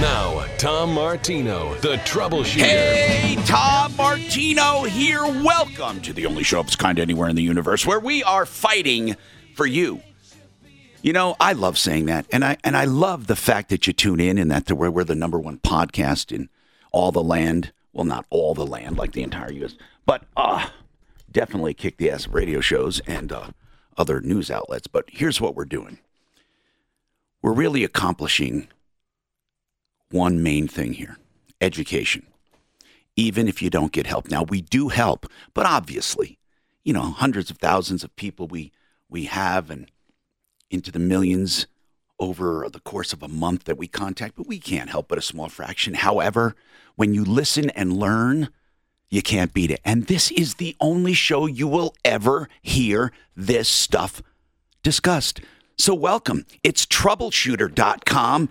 Now, Tom Martino, the Troubleshooter. Hey, Tom Martino here. Welcome to the only show of its kind anywhere in the universe where we are fighting for you. You know, I love saying that, and I and I love the fact that you tune in and that we're, we're the number one podcast in all the land. Well, not all the land, like the entire U.S., but uh, definitely kick the ass of radio shows and uh, other news outlets. But here's what we're doing: we're really accomplishing one main thing here: education even if you don't get help. Now we do help, but obviously, you know, hundreds of thousands of people we we have and into the millions over the course of a month that we contact, but we can't help but a small fraction. However, when you listen and learn, you can't beat it. And this is the only show you will ever hear this stuff discussed. So welcome. It's troubleshooter.com,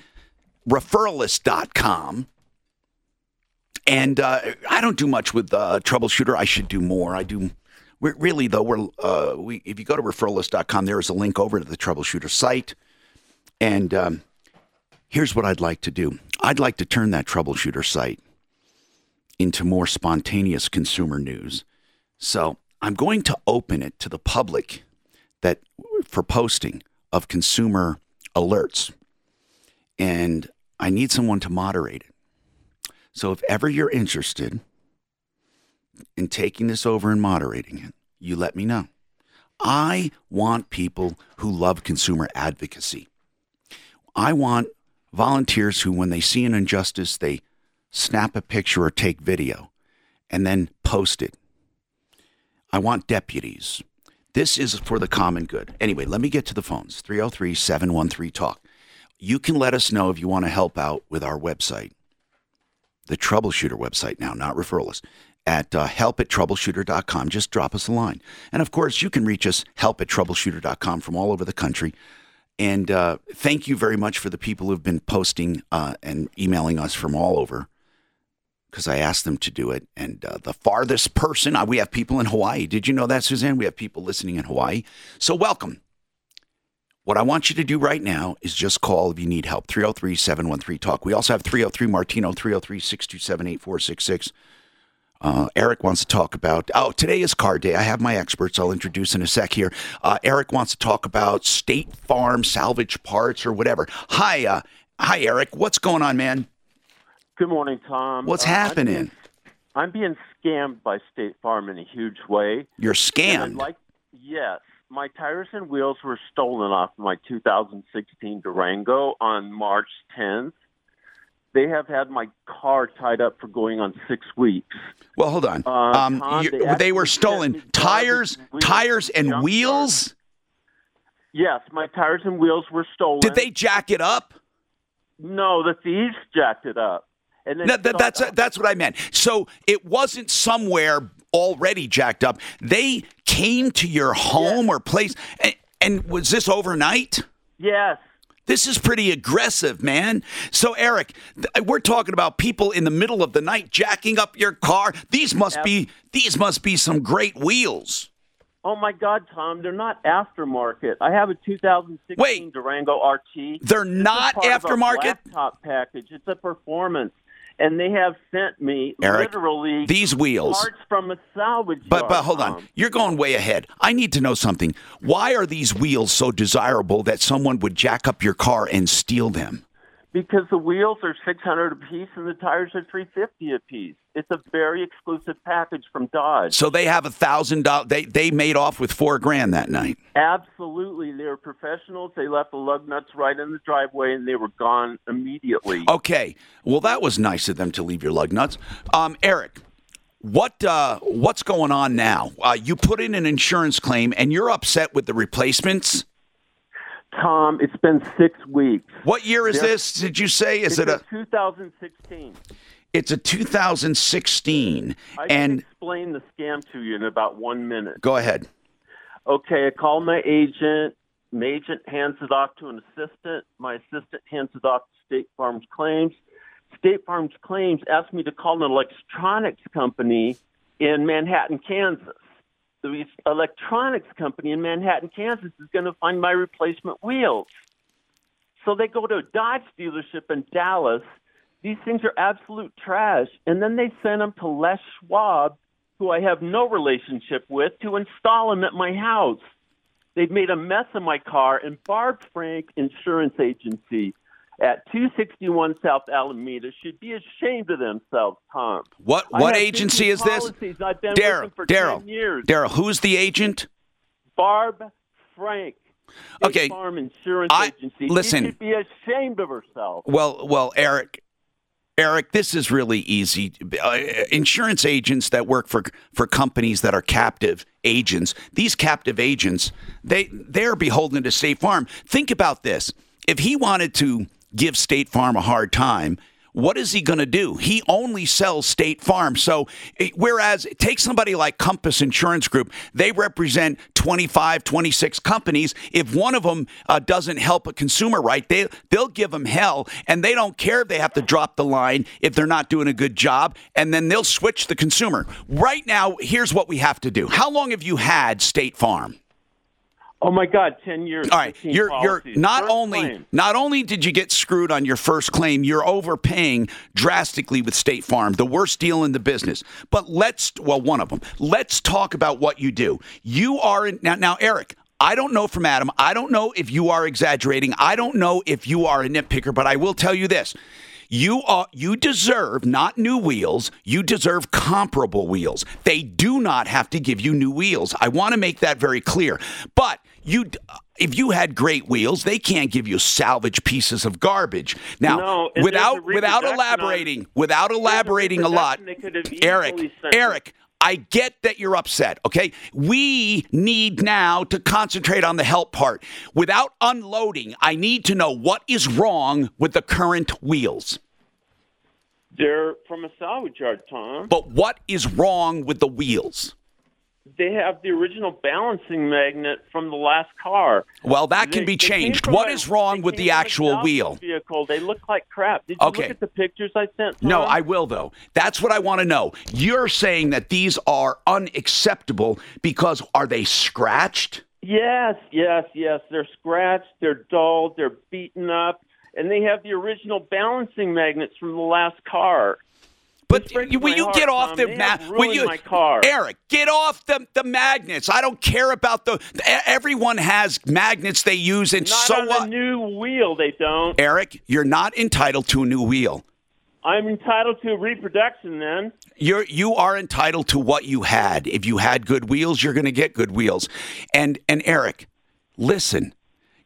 referralist.com. And uh, I don't do much with uh, troubleshooter. I should do more. I do. We're, really, though, we're uh, we, if you go to referralist.com, there is a link over to the troubleshooter site. And um, here's what I'd like to do I'd like to turn that troubleshooter site into more spontaneous consumer news. So I'm going to open it to the public that for posting of consumer alerts. And I need someone to moderate it. So if ever you're interested in taking this over and moderating it, you let me know. I want people who love consumer advocacy. I want volunteers who, when they see an injustice, they snap a picture or take video and then post it. I want deputies. This is for the common good. Anyway, let me get to the phones 303 713 Talk. You can let us know if you want to help out with our website the troubleshooter website now, not referrals, at uh, help at troubleshooter.com. Just drop us a line. And of course, you can reach us help at troubleshooter.com from all over the country. And uh, thank you very much for the people who've been posting uh, and emailing us from all over because I asked them to do it. And uh, the farthest person, uh, we have people in Hawaii. Did you know that, Suzanne? We have people listening in Hawaii. So welcome. What I want you to do right now is just call if you need help 303 713 Talk. We also have 303 Martino, 303 627 8466. Uh, Eric wants to talk about. Oh, today is card day. I have my experts. I'll introduce in a sec here. Uh, Eric wants to talk about State Farm salvage parts or whatever. Hi, uh, hi, Eric. What's going on, man? Good morning, Tom. What's Uh, I'm happening? being- I'm being scammed by State Farm in a huge way. You're scammed. Like, yes, my tires and wheels were stolen off my 2016 Durango on March 10th. They have had my car tied up for going on six weeks. well, hold on. Uh, um, Tom, they they, were stolen. Tires, tires, and wheels. Yes, my tires and wheels were stolen. Did they jack it up? No, the thieves jacked it up. And then No, that, that's that's what I meant. So it wasn't somewhere already jacked up. They came to your home or place, and, and was this overnight? yes. This is pretty aggressive, man. So Eric, th- we're talking about people in the middle of the night jacking up your car. These must be these must be some great wheels. Oh my God, Tom! They're not aftermarket. I have a 2016 Wait. Durango RT. They're is not a aftermarket? laptop package. It's a performance, and they have sent me Eric, literally these wheels. parts from a salvage But yard. but hold on, um, you're going way ahead. I need to know something. Why are these wheels so desirable that someone would jack up your car and steal them? Because the wheels are 600 a piece and the tires are 350 a piece. It's a very exclusive package from Dodge. So they have a thousand dollars. They they made off with four grand that night. Absolutely, they were professionals. They left the lug nuts right in the driveway and they were gone immediately. Okay, well that was nice of them to leave your lug nuts. Um, Eric, what uh, what's going on now? Uh, you put in an insurance claim, and you're upset with the replacements. Tom, it's been six weeks. What year is this? Did you say? Is it's it a? 2016. It's a 2016, I can and explain the scam to you in about one minute. go ahead. Okay, I call my agent. My agent hands it off to an assistant. My assistant hands it off to State Farm's claims. State Farm's claims asked me to call an electronics company in Manhattan, Kansas. The electronics company in Manhattan, Kansas is going to find my replacement wheels. So they go to a Dodge dealership in Dallas. These things are absolute trash. And then they send them to Les Schwab, who I have no relationship with, to install them at my house. They've made a mess of my car, and Barb Frank Insurance Agency at 261 South Alameda should be ashamed of themselves, Tom. What what agency is this? Daryl, Daryl, 10 years. Daryl. Who's the agent? Barb Frank. Okay. Farm Insurance I- Agency. listen. She should be ashamed of herself. Well, well, Eric, Eric, this is really easy. Uh, insurance agents that work for for companies that are captive agents, these captive agents, they they're beholden to State Farm. Think about this: if he wanted to give State Farm a hard time. What is he going to do? He only sells State Farm. So, eh, whereas take somebody like Compass Insurance Group, they represent 25, 26 companies. If one of them uh, doesn't help a consumer right, they, they'll give them hell and they don't care if they have to drop the line if they're not doing a good job. And then they'll switch the consumer. Right now, here's what we have to do. How long have you had State Farm? Oh my God, 10 years. All right, you're you're not First only claim. not only did you get screwed on your first claim, you're overpaying drastically with State Farm, the worst deal in the business. But let's well, one of them. Let's talk about what you do. You are in, now now Eric. I don't know from Adam. I don't know if you are exaggerating. I don't know if you are a nitpicker, but I will tell you this. You are you deserve not new wheels, you deserve comparable wheels. They do not have to give you new wheels. I want to make that very clear. But you if you had great wheels, they can't give you salvage pieces of garbage. Now, No, without a without reproduction on- elaborating, without elaborating a lot, reproduction they could have easily Eric, Eric, I get that you're upset, okay? We need now to concentrate on the help part. Without unloading, I need to know what is wrong with the current wheels. They're from a salvage yard, Tom. But what is wrong with the wheels? They have the original balancing magnet from the last car. Well, that can be changed. What is wrong with the actual wheel? Vehicle. They look like crap. Did you Okay. look at the pictures I sent? No, I will though. That's what I want to know. You're saying that these are unacceptable because are they scratched? Yes, yes, yes. They're scratched. They're dull. They're beaten up, and they have the original balancing magnets from the last car. But you- will you get off Tom. the ma- will you my car. Eric, get off the the magnets. I don't care about the everyone has magnets they use and Not so on what? a new wheel. They don't. Eric, you're not entitled to a new wheel. I'm entitled to reproduction. Then You're you are entitled to what you had. If you had good wheels, you're going to get good wheels. And and Eric, listen,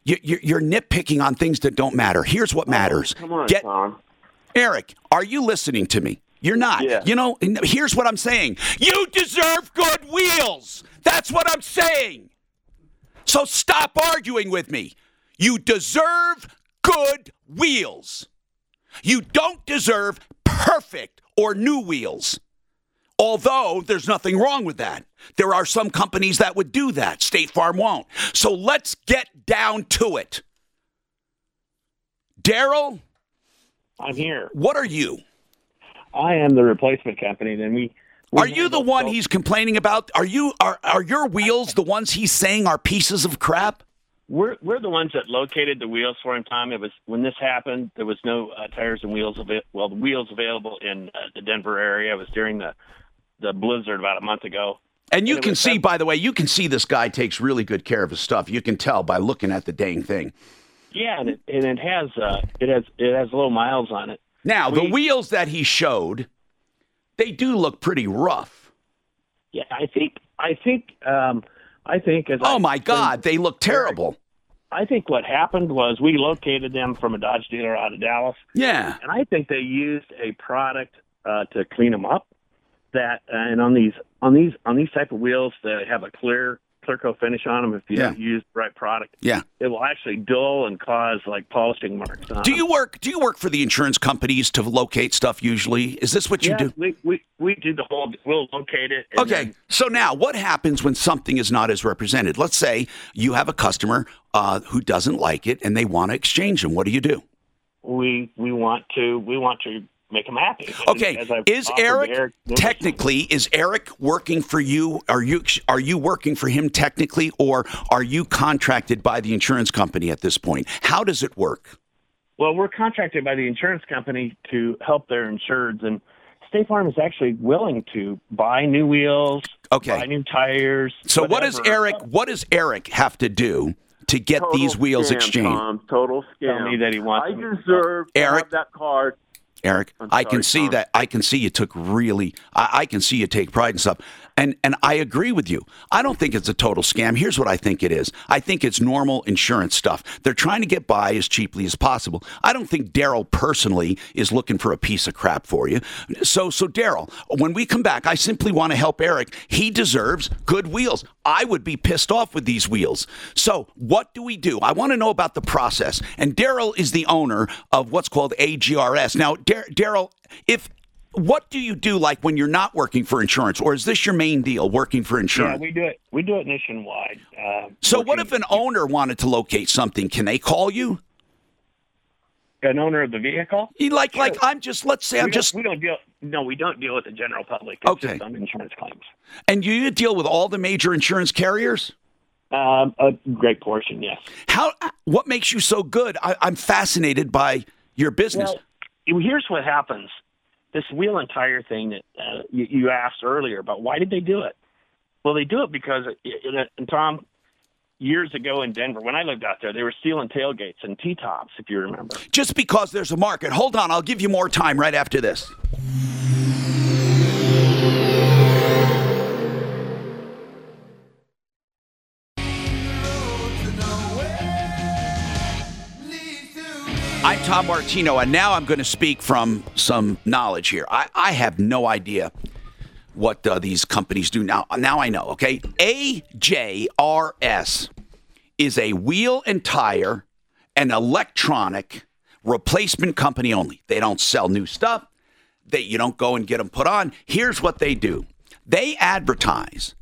you, you're, you're nitpicking on things that don't matter. Here's what matters. come on, Get Tom. Eric, are you listening to me? You're not. Yeah. You know, here's what I'm saying. You deserve good wheels. That's what I'm saying. So stop arguing with me. You deserve good wheels. You don't deserve perfect or new wheels. Although there's nothing wrong with that. There are some companies that would do that. State Farm won't. So let's get down to it. Daryl, I'm here. what are you? I am the replacement company. Then we. we Are you the one both- he's complaining about? Are you are are your wheels the ones he's saying are pieces of crap? We're we're the ones that located the wheels for him. Tom, it was when this happened. There was no uh, tires and wheels avail- well, the wheels available in uh, the Denver area. It was during the the blizzard about a month ago. And you And can see, by the way, you can see this guy takes really good care of his stuff. You can tell by looking at the dang thing. Yeah, and it and it has uh it has it has low miles on it. Now, the wheels that he showed, they do look pretty rough. Yeah, I think I think um I think as I Oh my explained- God, they look terrible. I think what happened was we located them from a Dodge dealer out of Dallas. Yeah. and I think they used a product uh, to clean them up. that, uh, and on these on these on these type of wheels that have a clear clear finish on them, if you Yeah. don't use the right product, Yeah. it will actually dull and cause like polishing marks. Do them. you work? Do you work for the insurance companies to locate stuff? Usually, is this what you Yeah, do? we, we we do the whole. We'll locate it. Okay, then- so now what happens when something is not as represented? Let's say you have a customer uh, who doesn't like it and they want to exchange them. What do you do? we we want to we want to make them happy. Okay, as is offered to Eric, technically is Eric working for you? Are you are you working for him technically, or are you contracted by the insurance company at this point? How does it work? Well, we're contracted by the insurance company to help their insureds, and State Farm is actually willing to buy new wheels, Okay. buy new tires. So what does. Eric? What does Eric have to do to get Total these wheels scam, exchanged? Tom, total scam. Tell me that he wants I deserve to Eric? have that car. Eric, I can see Tom. that. I can see you took really. I, I can see you take pride in stuff, and and I agree with you. I don't think it's a total scam. Here's what I think it is. I think it's normal insurance stuff. They're trying to get by as cheaply as possible. I don't think Daryl personally is looking for a piece of crap for you. So so Daryl, when we come back, I simply want to help Eric. He deserves good wheels. I would be pissed off with these wheels. So what do we do? I want to know about the process. And Daryl is the owner of what's called AGRS. Now, Daryl, if what do you do like when you're not working for insurance, or is this your main deal, working for insurance? Yeah, we do it. We do it nationwide. Uh, so what if an owner wanted to locate something? Can they call you? an owner of the vehicle? Like, like I'm just. Let's say I'm we just. Don't, we don't deal. No, we don't deal with the general public. It's Okay. just on insurance claims. And you deal with all the major insurance carriers. Um, a great portion, yes. How? What makes you so good? I, I'm fascinated by your business. Well, here's what happens. This wheel and tire thing that uh, you, you asked earlier about why did they do it? Well, they do it because, it, and Tom, years ago in Denver, when I lived out there, they were stealing tailgates and T-tops, if you remember. just because there's a market. Hold on, I'll give you more time right after this. Tom Martino, and now I'm going to speak from some knowledge here. I, I have no idea what uh, these companies do now. Now I know. Okay, AJRS is a wheel and tire and electronic replacement company only. They don't sell new stuff. They you don't go and get them put on. Here's what they do. They advertise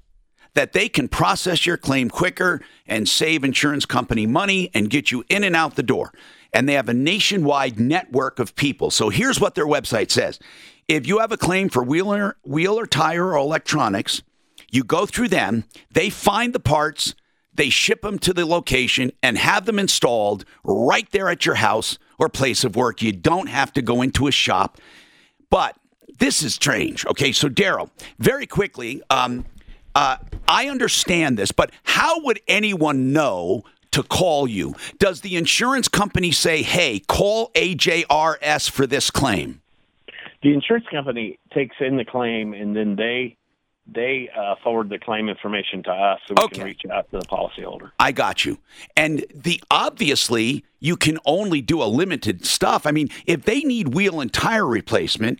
that they can process your claim quicker and save insurance company money and get you in and out the door. And they have a nationwide network of people. So here's what their website says. If you have a claim for wheel or, wheel or tire or electronics, you go through them, they find the parts, they ship them to the location and have them installed right there at your house or place of work. You don't have to go into a shop. But this is strange. Okay, so Daryl, very quickly, um, uh, I understand this, but how would anyone know to call you? Does the insurance company say, hey, call AJRS for this claim? The insurance company takes in the claim, and then they they uh, forward the claim information to us, so we Okay. can reach out to the policyholder. I got you. And the obviously you can only do a limited stuff. I mean, if they need wheel and tire replacement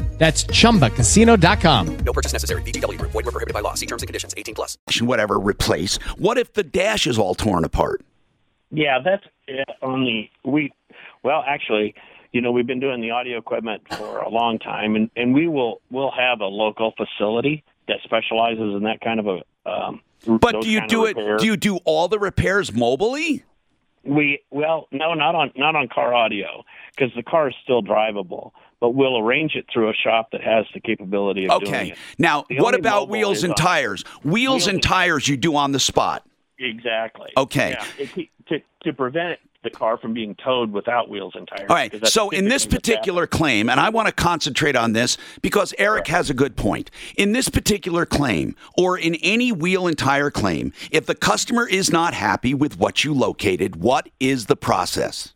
That's chumbacasino.com. No purchase necessary. VGW Group. Void were prohibited by law. See terms and conditions. 18 plus. whatever replace. What if the dash is all torn apart? Yeah, that's uh, on the we. Well, actually, you know, we've been doing the audio equipment for a long time, and and we will we'll have a local facility that specializes in that kind of a. Um, But do you do it repair. do you do all the repairs mobily? We well, no, not on not on car audio because the car is still drivable, but we'll arrange it through a shop that has the capability of doing it. Okay. Now, The what about wheels and on- tires? Wheels Wheels and tires you do on the spot. Exactly. Okay. Yeah. It- to to prevent the car from being towed without wheels and tires. All right. So in this particular claim, and I want to concentrate on this because Eric has a good point. In this particular claim, or in any wheel and tire claim, if the customer is not happy with what you located, what is the process?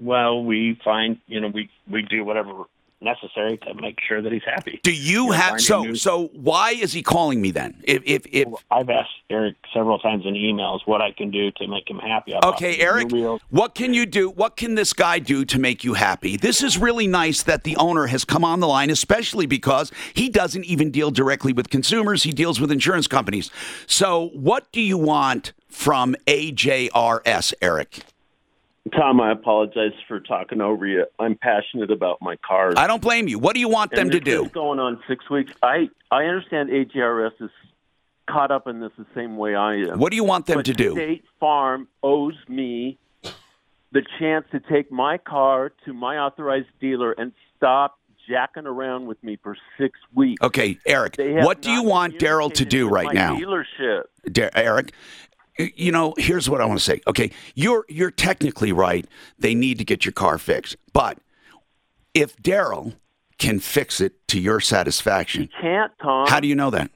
Well, we find, you know, we, we do whatever necessary to make sure that he's happy. Do you know, have so new- so? Why is he calling me then? If if if I've asked Eric several times in emails what I can do to make him happy. I bought Okay, Eric, what can you do? What can this guy do to make you happy? This is really nice that the owner has come on the line, especially because he doesn't even deal directly with consumers, he deals with insurance companies. So, what do you want from AJRS, Eric? Tom, I apologize for talking over you. I'm passionate about my cars. I don't blame you. What do you want them to do? going on six weeks. I I understand AGRS is caught up in this the same way I am. What do you want them but to do? State Farm owes me the chance to take my car to my authorized dealer and stop jacking around with me for six weeks. Okay, Eric, what do you want Daryl to do right now? Dealership. Eric, you know, here's what I want to say. Okay, you're you're technically right. They need to get your car fixed, but if Daryl can fix it to your satisfaction, Can't Tom? how do you know that?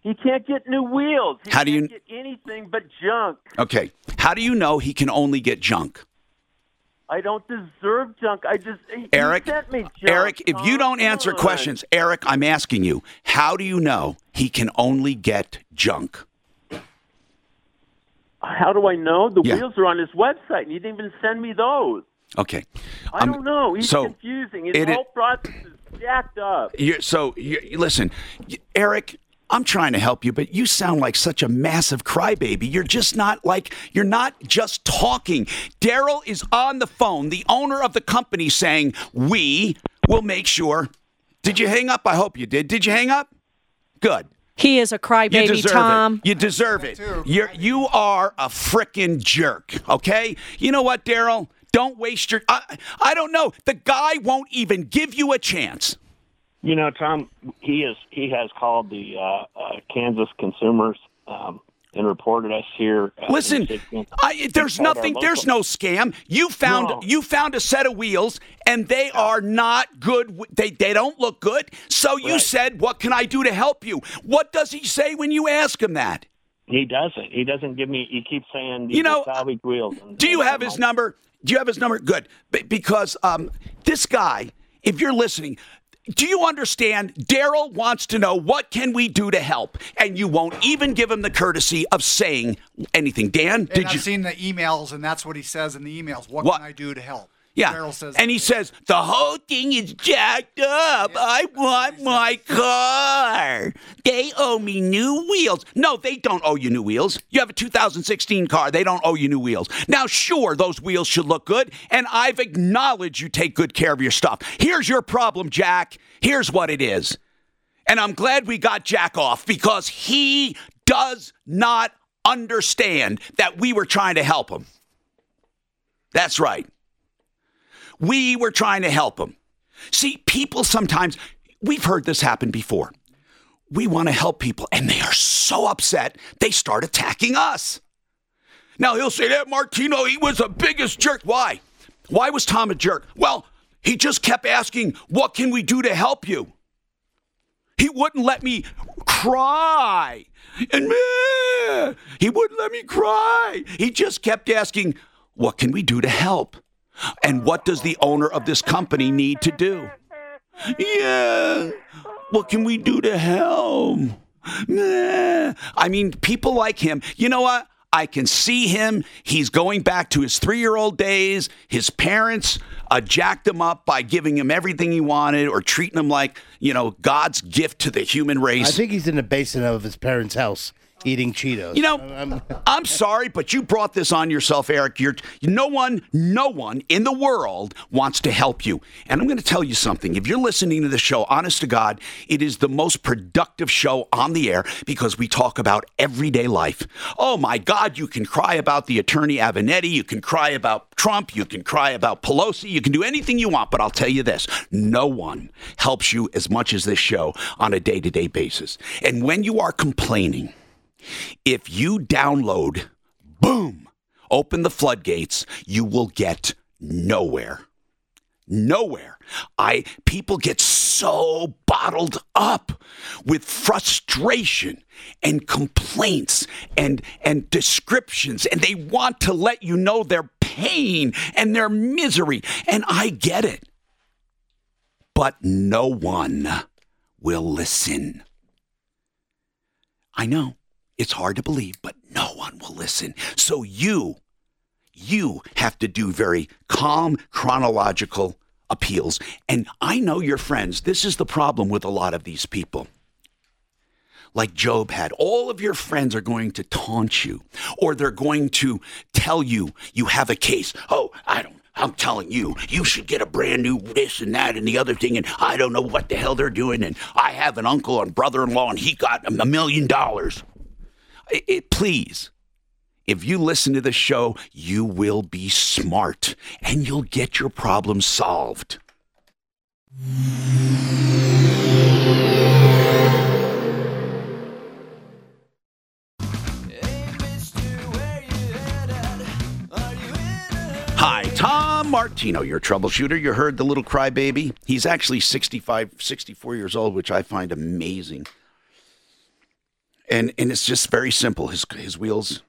He can't get new wheels. He How do can't you- get anything but junk? Okay, how do you know he can only get junk? I don't deserve junk. I just he Eric, sent me junk. Eric, if you don't answer on. questions, Eric, I'm asking you, how do you know he can only get junk? How do I know? The Yeah. wheels are on his website, and he didn't even send me those. Okay, I I'm- don't know. He's so confusing. His it- whole process is jacked up. You're, so you listen, Eric. I'm trying to help you, but you sound like such a massive crybaby. You're just not like you're not just talking. Daryl is on the phone, the owner of the company, saying we will make sure. Did you hang up? I hope you did. Did you hang up? Good. He is a crybaby, Tom. it. You deserve it. You're you are a frickin' jerk. Okay. You know what, Daryl? Don't waste your. I, I don't know. The guy won't even give you a chance. You know, Tom, he is he has called the uh, uh, Kansas consumers um, and reported us here. Uh, Listen. I, there's nothing. There's no scam. You found No. you found a set of wheels, and they are not good. They they don't look good. So you Right. said, "What can I do to help you?" What does he say when you ask him that? He doesn't. He doesn't give me. He keeps saying, You know, salvage wheels. And- Do you have his number? Do you have his number? Good, B- because um, this guy, if you're listening. Do you understand? Daryl wants to know what can we do to help, and you won't even give him the courtesy of saying anything. Dan, And did I've you? seen the emails, and that's what he says in the emails. What, What? can I do to help? Yeah. Says, and he says, the whole thing is jacked up. I want my car. They owe me new wheels. No, they don't owe you new wheels. You have a 2016 car. They don't owe you new wheels. Now, sure, those wheels should look good, and I've acknowledged you take good care of your stuff. Here's your problem, Jack. Here's what it is. And I'm glad we got Jack off because he does not understand that we were trying to help him. That's right. We were trying to help him. See, people sometimes, we've heard this happen before. We want to help people, and they are so upset, they start attacking us. Now, he'll say that Martino, he was the biggest jerk. Why? Why was Tom a jerk? Well, he just kept asking, What can we do to help you? He wouldn't let me cry. And meh, he wouldn't let me cry. He just kept asking, What can we do to help? And what does the owner of this company need to do? Yeah. What can we do to help? Meh. I mean, people like him, you know what? I can see him. He's going back to his three year old days. His parents uh, jacked him up by giving him everything he wanted or treating him like, you know, God's gift to the human race. I think he's in the basement of his parents' house eating Cheetos. You know, I'm- I'm sorry, but you brought this on yourself, Eric. You're no one, no one in the world wants to help you. And I'm going to tell you something. If you're listening to the show, honest to God, it is the most productive show on the air because we talk about everyday life. Oh my God, you can cry about the attorney Avenatti, you can cry about Trump, you can cry about Pelosi, you can do anything you want, but I'll tell you this, no one helps you as much as this show on a day-to-day basis. And when you are complaining, if you download, boom, open the floodgates, you will get nowhere. Nowhere. I people get so bottled up with frustration and complaints and and descriptions and they want to let you know their pain and their misery and I get it. But no one will listen. I know it's hard to believe, but no one will listen. So you, you have to do very calm, chronological appeals. And I know your friends. This is the problem with a lot of these people. Like Job had, all of your friends are going to taunt you, or they're going to tell you you have a case. Oh, I don't. I'm telling you, you should get a brand new this and that and the other thing, and I don't know what the hell they're doing. And I have an uncle and brother-in-law, and he got a million dollars. It- it- please, if you listen to the show, you will be smart and you'll get your problem solved. Hi, Tom Martino, your troubleshooter. You heard the little crybaby. He's actually 65, 64 years old, which I find amazing. And and it's just very simple. His his wheels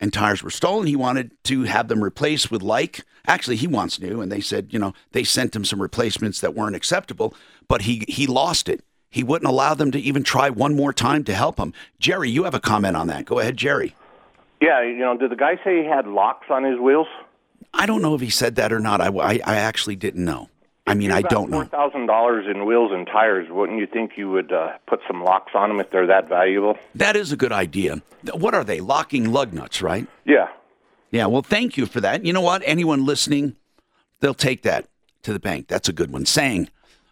and tires were stolen. He wanted to have them replaced with like. Actually, he wants new, and they said, you know, they sent him some replacements that weren't acceptable, but he he lost it. He wouldn't allow them to even try one more time to help him. Jerry, you have a comment on that. Go ahead, Jerry. Yeah, you know, did the guy say he had locks on his wheels? I don't know if he said that or not. I, I, I actually didn't know. I mean, I don't Four know. thousand dollars in wheels and tires. Wouldn't you think you would uh, put some locks on them if they're that valuable? That is a good idea. What are they? Locking lug nuts, right? Yeah. Yeah, well, thank you for that. You know what? Anyone listening, they'll take that to the bank. That's a good one. Saying,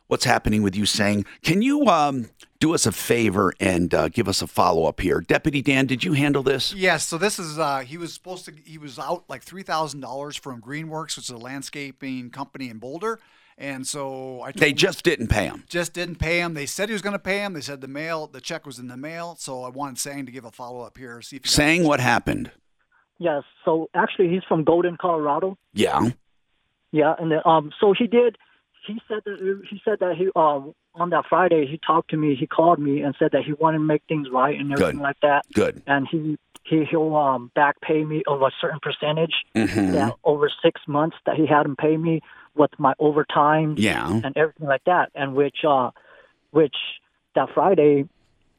what's happening with you saying, can you um, do us a favor and uh, give us a follow up here? Deputy Dan, did you handle this? Yes, so this is uh he was supposed to he was out like three thousand dollars from Greenworks, which is a landscaping company in Boulder. And so I told They him- just didn't pay him. just didn't pay him. They said he was going to pay him. They said the mail, the check was in the mail. So I wanted Sang to give a follow up here. See if he got- Saying what happened. Yes. So actually, he's from Golden, Colorado. Yeah. Yeah, and then, um, so he did. He said that he said that he um on that Friday he talked to me. He called me and said that he wanted to make things right and everything Good. like that. Good. And he he he'll um back pay me of a certain percentage Mhm. that over six months that he had him pay me with my overtime Yeah. and everything like that. And which uh which that Friday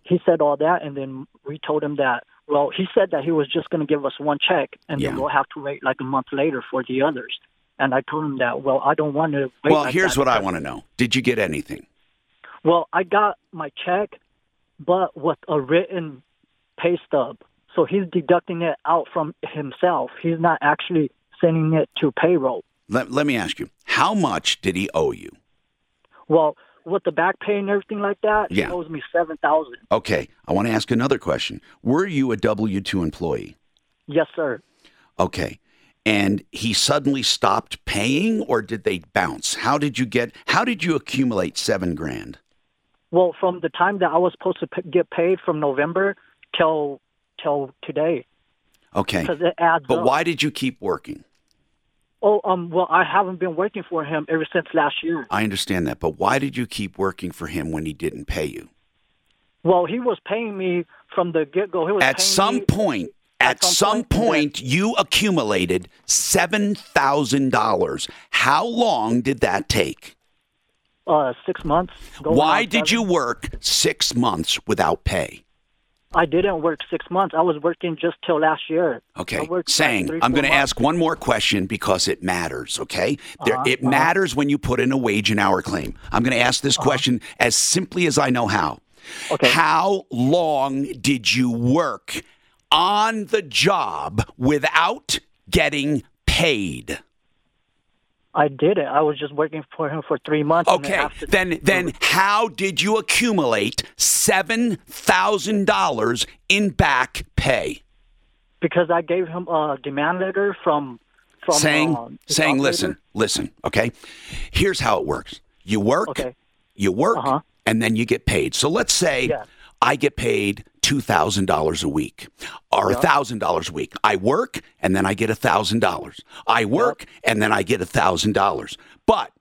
he said all that and then we told him that well he said that he was just going to give us one check and Yeah. then we'll have to wait like a month later for the others. And I told him that well I don't want to wait Well, like here's what I want to know. Did you get anything? well, I got my check, but with a written pay stub. So he's deducting it out from himself. He's not actually sending it to payroll. Let, let me ask you, how much did he owe you? Well, with the back pay and everything like that, Yeah. he owes me seven thousand. Okay, I want to ask another question. Were you a W 2 employee? Yes, sir. Okay. And he suddenly stopped paying or did they bounce? How did you get how did you accumulate 7 grand? Well, from the time that I was supposed to p- get paid from November till till today, Okay. because it adds But up. why did you keep working? Oh, um. Well, I haven't been working for him ever since last year. I understand that, but why did you keep working for him when he didn't pay you? Well, he was paying me from the get go. At some me- point, at some some point, point, you accumulated $7,000. How long did that take? uh, six months. Why did seven. you work six months without pay? I didn't work six months. I was working just till last year. Okay, Sang I'm going to ask one more question because it matters. Okay, there, Uh-huh, it uh-huh. matters when you put in a wage and hour claim. I'm going to ask this question as simply as I know how. Okay. How long did you work on the job without getting paid? I did it. I was just working for him for three months. and then Okay, after- then then how did you accumulate seven thousand dollars in back pay? because I gave him a demand letter from from saying his saying listen listen okay here's how it works you work Okay. you work Uh-huh. and then you get paid so let's say Yeah. I get paid $2,000 a week or $1,000 a week. I work and then I get $1,000. I work and then I get $1,000. But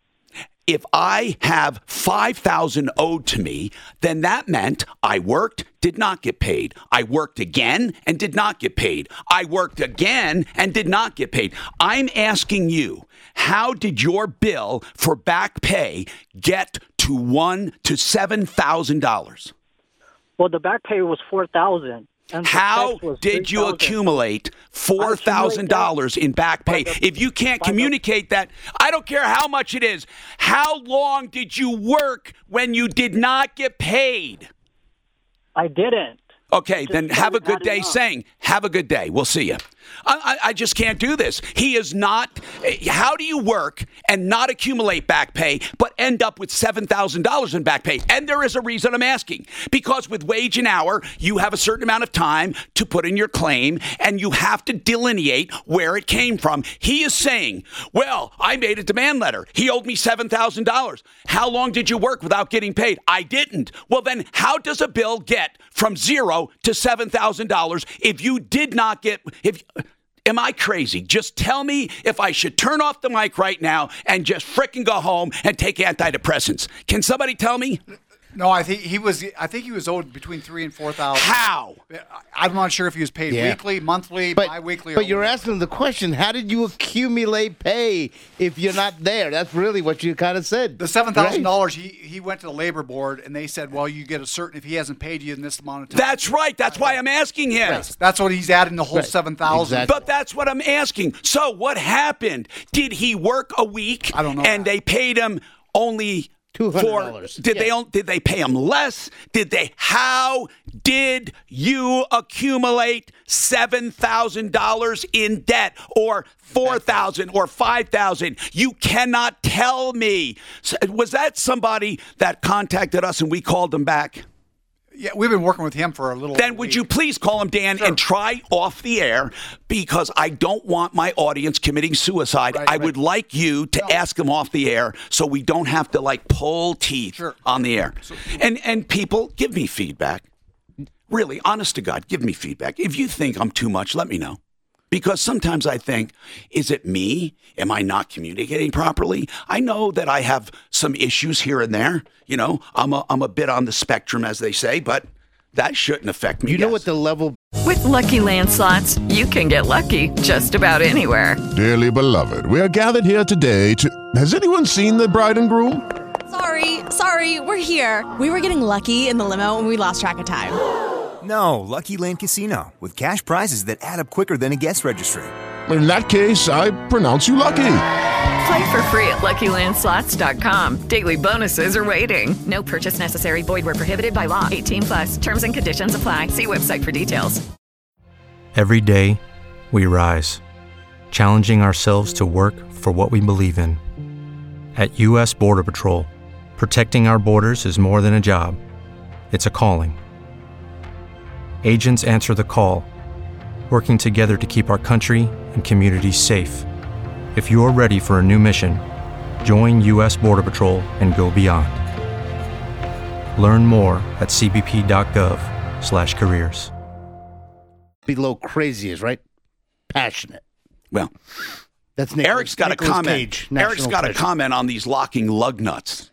if I have 5000 owed to me, then that meant I worked, did not get paid. I worked again and did not get paid. I worked again and did not get paid. I'm asking you, how did your bill for back pay get to 1 to $7,000? Well, the back pay was four thousand. How did you accumulate four thousand dollars in back pay? If you can't communicate that, I don't care how much it is. How long did you work when you did not get paid? I didn't. Okay, then have a good day up. Sang, have a good day. We'll see you. I, I, just can't do this. He is not. How do you work and not accumulate back pay, but end up with $7,000 in back pay? And there is a reason I'm asking. Because with wage and hour, you have a certain amount of time to put in your claim, and you have to delineate where it came from. He is saying, well, I made a demand letter. He owed me $7,000. How long did you work without getting paid? I didn't. Well, then, how does a bill get from zero to $7,000 if you did not get. if Am I crazy? Just tell me if I should turn off the mic right now and just frickin' go home and take antidepressants. Can somebody tell me? No, I think he was. I think he was owed between three and four thousand. How? I'm not sure if he was paid Yeah. weekly, monthly, But, bi-weekly. but or you're asking the question: How did you accumulate pay if you're not there? That's really what you kind of said. The seven thousand dollars. He he went to the labor board and they said, well, you get a certain if he hasn't paid you in this amount of time. That's right. That's why I'm asking him. Yes, that's what he's adding the whole seven thousand. But that's what I'm asking. So what happened? Did he work a week? I don't know. And they paid him only for $200. did they on- did they pay him less? Did they how did you accumulate seven thousand dollars in debt or four thousand or five thousand? You cannot tell me. Was that somebody that contacted us and we called them back? Yeah, we've been working with him for a little. Then would you please call him Dan and try off the air because I don't want my audience committing suicide. I would like you to ask him off the air so we don't have to like pull teeth on the air. And and people give me feedback. Really, honest to God, give me feedback. If you think I'm too much, let me know. Because sometimes I think, is it me? Am I not communicating properly? I know that I have some issues here and there. You know, I'm a, I'm a bit on the spectrum, as they say, but that shouldn't affect me. You know what the level With Lucky Land slots, you can get lucky just about anywhere. Dearly beloved, we are gathered here today to. Has anyone seen the bride and groom? Sorry, sorry, we're here. We were getting lucky in the limo and we lost track of time. No, Lucky Land Casino, with cash prizes that add up quicker than a guest registry. In that case, I pronounce you lucky. Play for free at LuckyLandSlots.com. Daily bonuses are waiting. No purchase necessary. Void where prohibited by law. 18 plus. Terms and conditions apply. See website for details. Every day, we rise, challenging ourselves to work for what we believe in. At U.S. Border Patrol, protecting our borders is more than a job, it's a calling. Agents answer the call, working together to keep our country and communities safe. If you're ready for a new mission, join U.S. Border Patrol and go beyond. Learn more at cbp.gov/careers. below crazy is right? Passionate. Well, that's Nicholas, Eric's got Nicolas a comment. Cage, Eric's national got a comment on these locking lug nuts.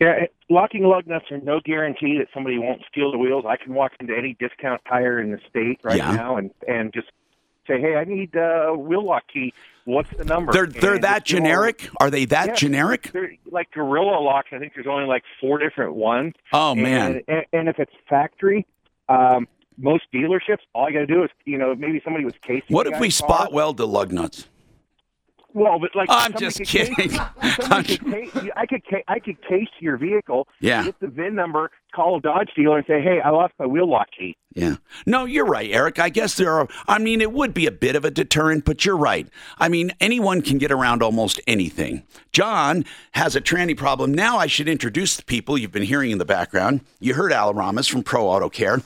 Yeah, locking lug nuts are no guarantee that somebody won't steal the wheels. I can walk into any discount tire in the state right Yeah. now and and just say, "Hey, I need a wheel lock key. What's the number?" They're they're And that generic? Are they that Yeah, generic? Like Gorilla locks. I think there's only like four different ones. Oh, man. And, and, if it's factory, um, most dealerships, all I got to do is, you know, maybe somebody was casing. What if we spot weld the lug nuts? Well, but like I'm just kidding. Case, somebody could case, I could I could case your vehicle. Yeah. Get the VIN number, call a Dodge dealer, and say, "Hey, I lost my wheel lock key." Yeah. No, you're right, Eric. I guess there are, I mean, it would be a bit of a deterrent, but you're right. I mean, anyone can get around almost anything. John has a tranny problem. Now I should introduce the people you've been hearing in the background. You heard Al Ramos from Pro Auto Care.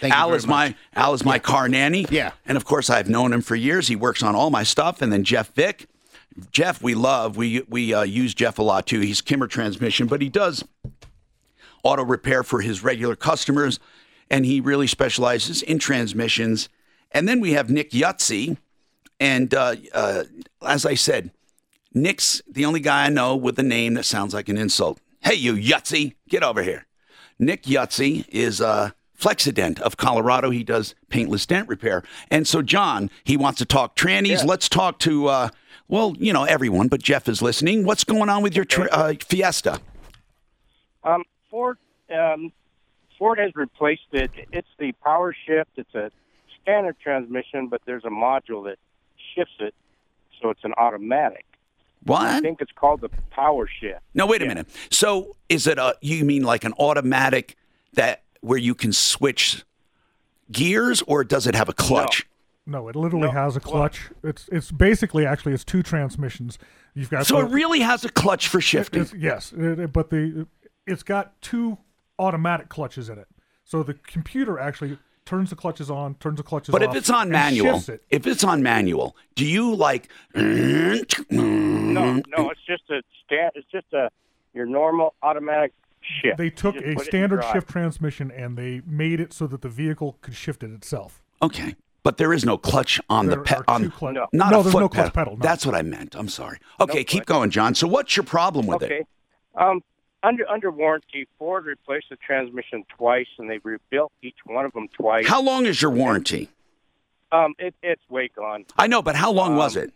Thank you Al is my Al is my car nanny. Yeah. And of course I've known him for years. He works on all my stuff. And then Jeff Vick. Jeff we love. We we uh, use Jeff a lot too. He's Kimmer transmission, but he does auto repair for his regular customers, and he really specializes in transmissions. And then we have Nick Yutzi, and uh, uh, as I said, Nick's the only guy I know with a name that sounds like an insult. Hey, you Yutzi, get over here. Nick Yutzi is uh, Flexident of Colorado. He does paintless dent repair. And so, John, he wants to talk trannies. Let's talk to, uh, well, you know, everyone, but Jeff is listening. What's going on with your tra- uh, Fiesta? Um, Ford um, Ford has replaced it. It's the power shift. It's a standard transmission, but there's a module that shifts it, so it's an automatic. What? I think it's called the power shift. No, wait a minute. So, is it a, you mean like an automatic that where you can switch gears, or does it have a clutch? No, it literally has a clutch. it's it's basically actually it's two transmissions. You've got So the- it really has a clutch for shifting. It's- yes, it- it- but the it's got two automatic clutches in it. So the computer actually turns the clutches on, turns the clutches But off. if it's on manual, it. if it's on manual, do you like? No, no, it's just a stand. It's just a your normal automatic shift. They took a put it in standard shift transmission and they made it so that the vehicle could shift it itself. Okay, but there is no clutch on There the pe- are on two clu- No. not No, a there's foot no clutch pedal, no. That's what I meant. I'm sorry. Okay, keep going, John. So what's your problem with okay. it? Um, under under warranty, Ford replaced the transmission twice, and they rebuilt each one of them twice. How long is your warranty? Um, it, it's way gone. I know, but how long Um, was it?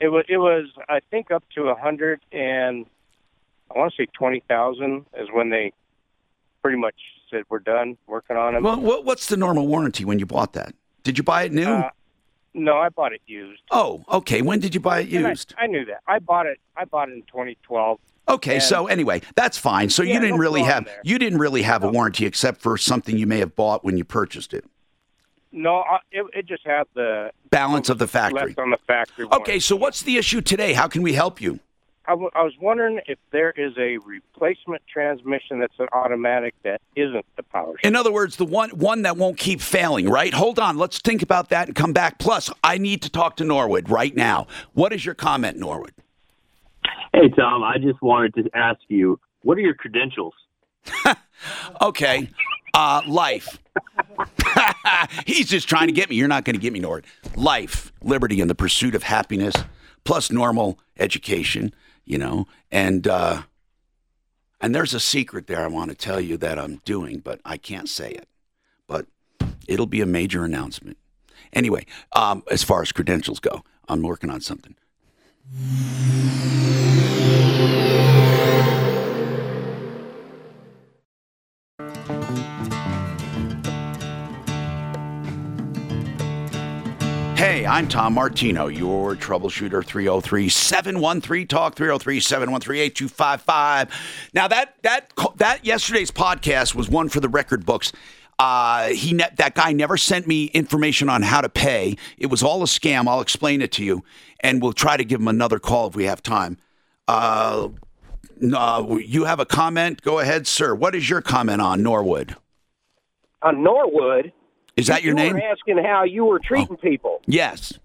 It was it was I think up to a hundred and I want to say twenty thousand is when they pretty much said we're done working on them. Well, what, what's the normal warranty when you bought that? Did you buy it new? Uh, no, I bought it used. oh, okay. When did you buy it And I- used? I, knew that. I bought it. I bought it in 2012. Okay, And- so anyway, that's fine. So Yeah, you didn't no really have there. you didn't really have a warranty except for something you may have bought when you purchased it. No, I, it, it just had the Balance of the factory. left on the factory. Okay, so what's the issue today? How can we help you? I, w- I was wondering if there is a replacement transmission that's an automatic that isn't the power. In other words, the one one that won't keep failing, right? Hold on, let's think about that and come back. Plus, I need to talk to Norwood right now. What is your comment, Norwood? Hey, Tom, I just wanted to ask you, what are your credentials? Okay, uh, life. He's just trying to get me. You're not going to get me, Norwood. Life, liberty, and the pursuit of happiness, plus normal education. You know, and uh, and there's a secret there I want to tell you that I'm doing, but I can't say it. But it'll be a major announcement. Anyway, um, as far as credentials go, I'm working on something. Hey, I'm Tom Martino, your troubleshooter 303 713 talk 303 713 8255. Now that that that yesterday's podcast was one for the record books. Uh, he ne- that guy never sent me information on how to pay. It was all a scam. I'll explain it to you, and we'll try to give him another call if we have time. Uh, no, you have a comment? Go ahead, sir. What is your comment on Norwood? on Norwood. Is that your you name? Were asking how you were treating people. Yes.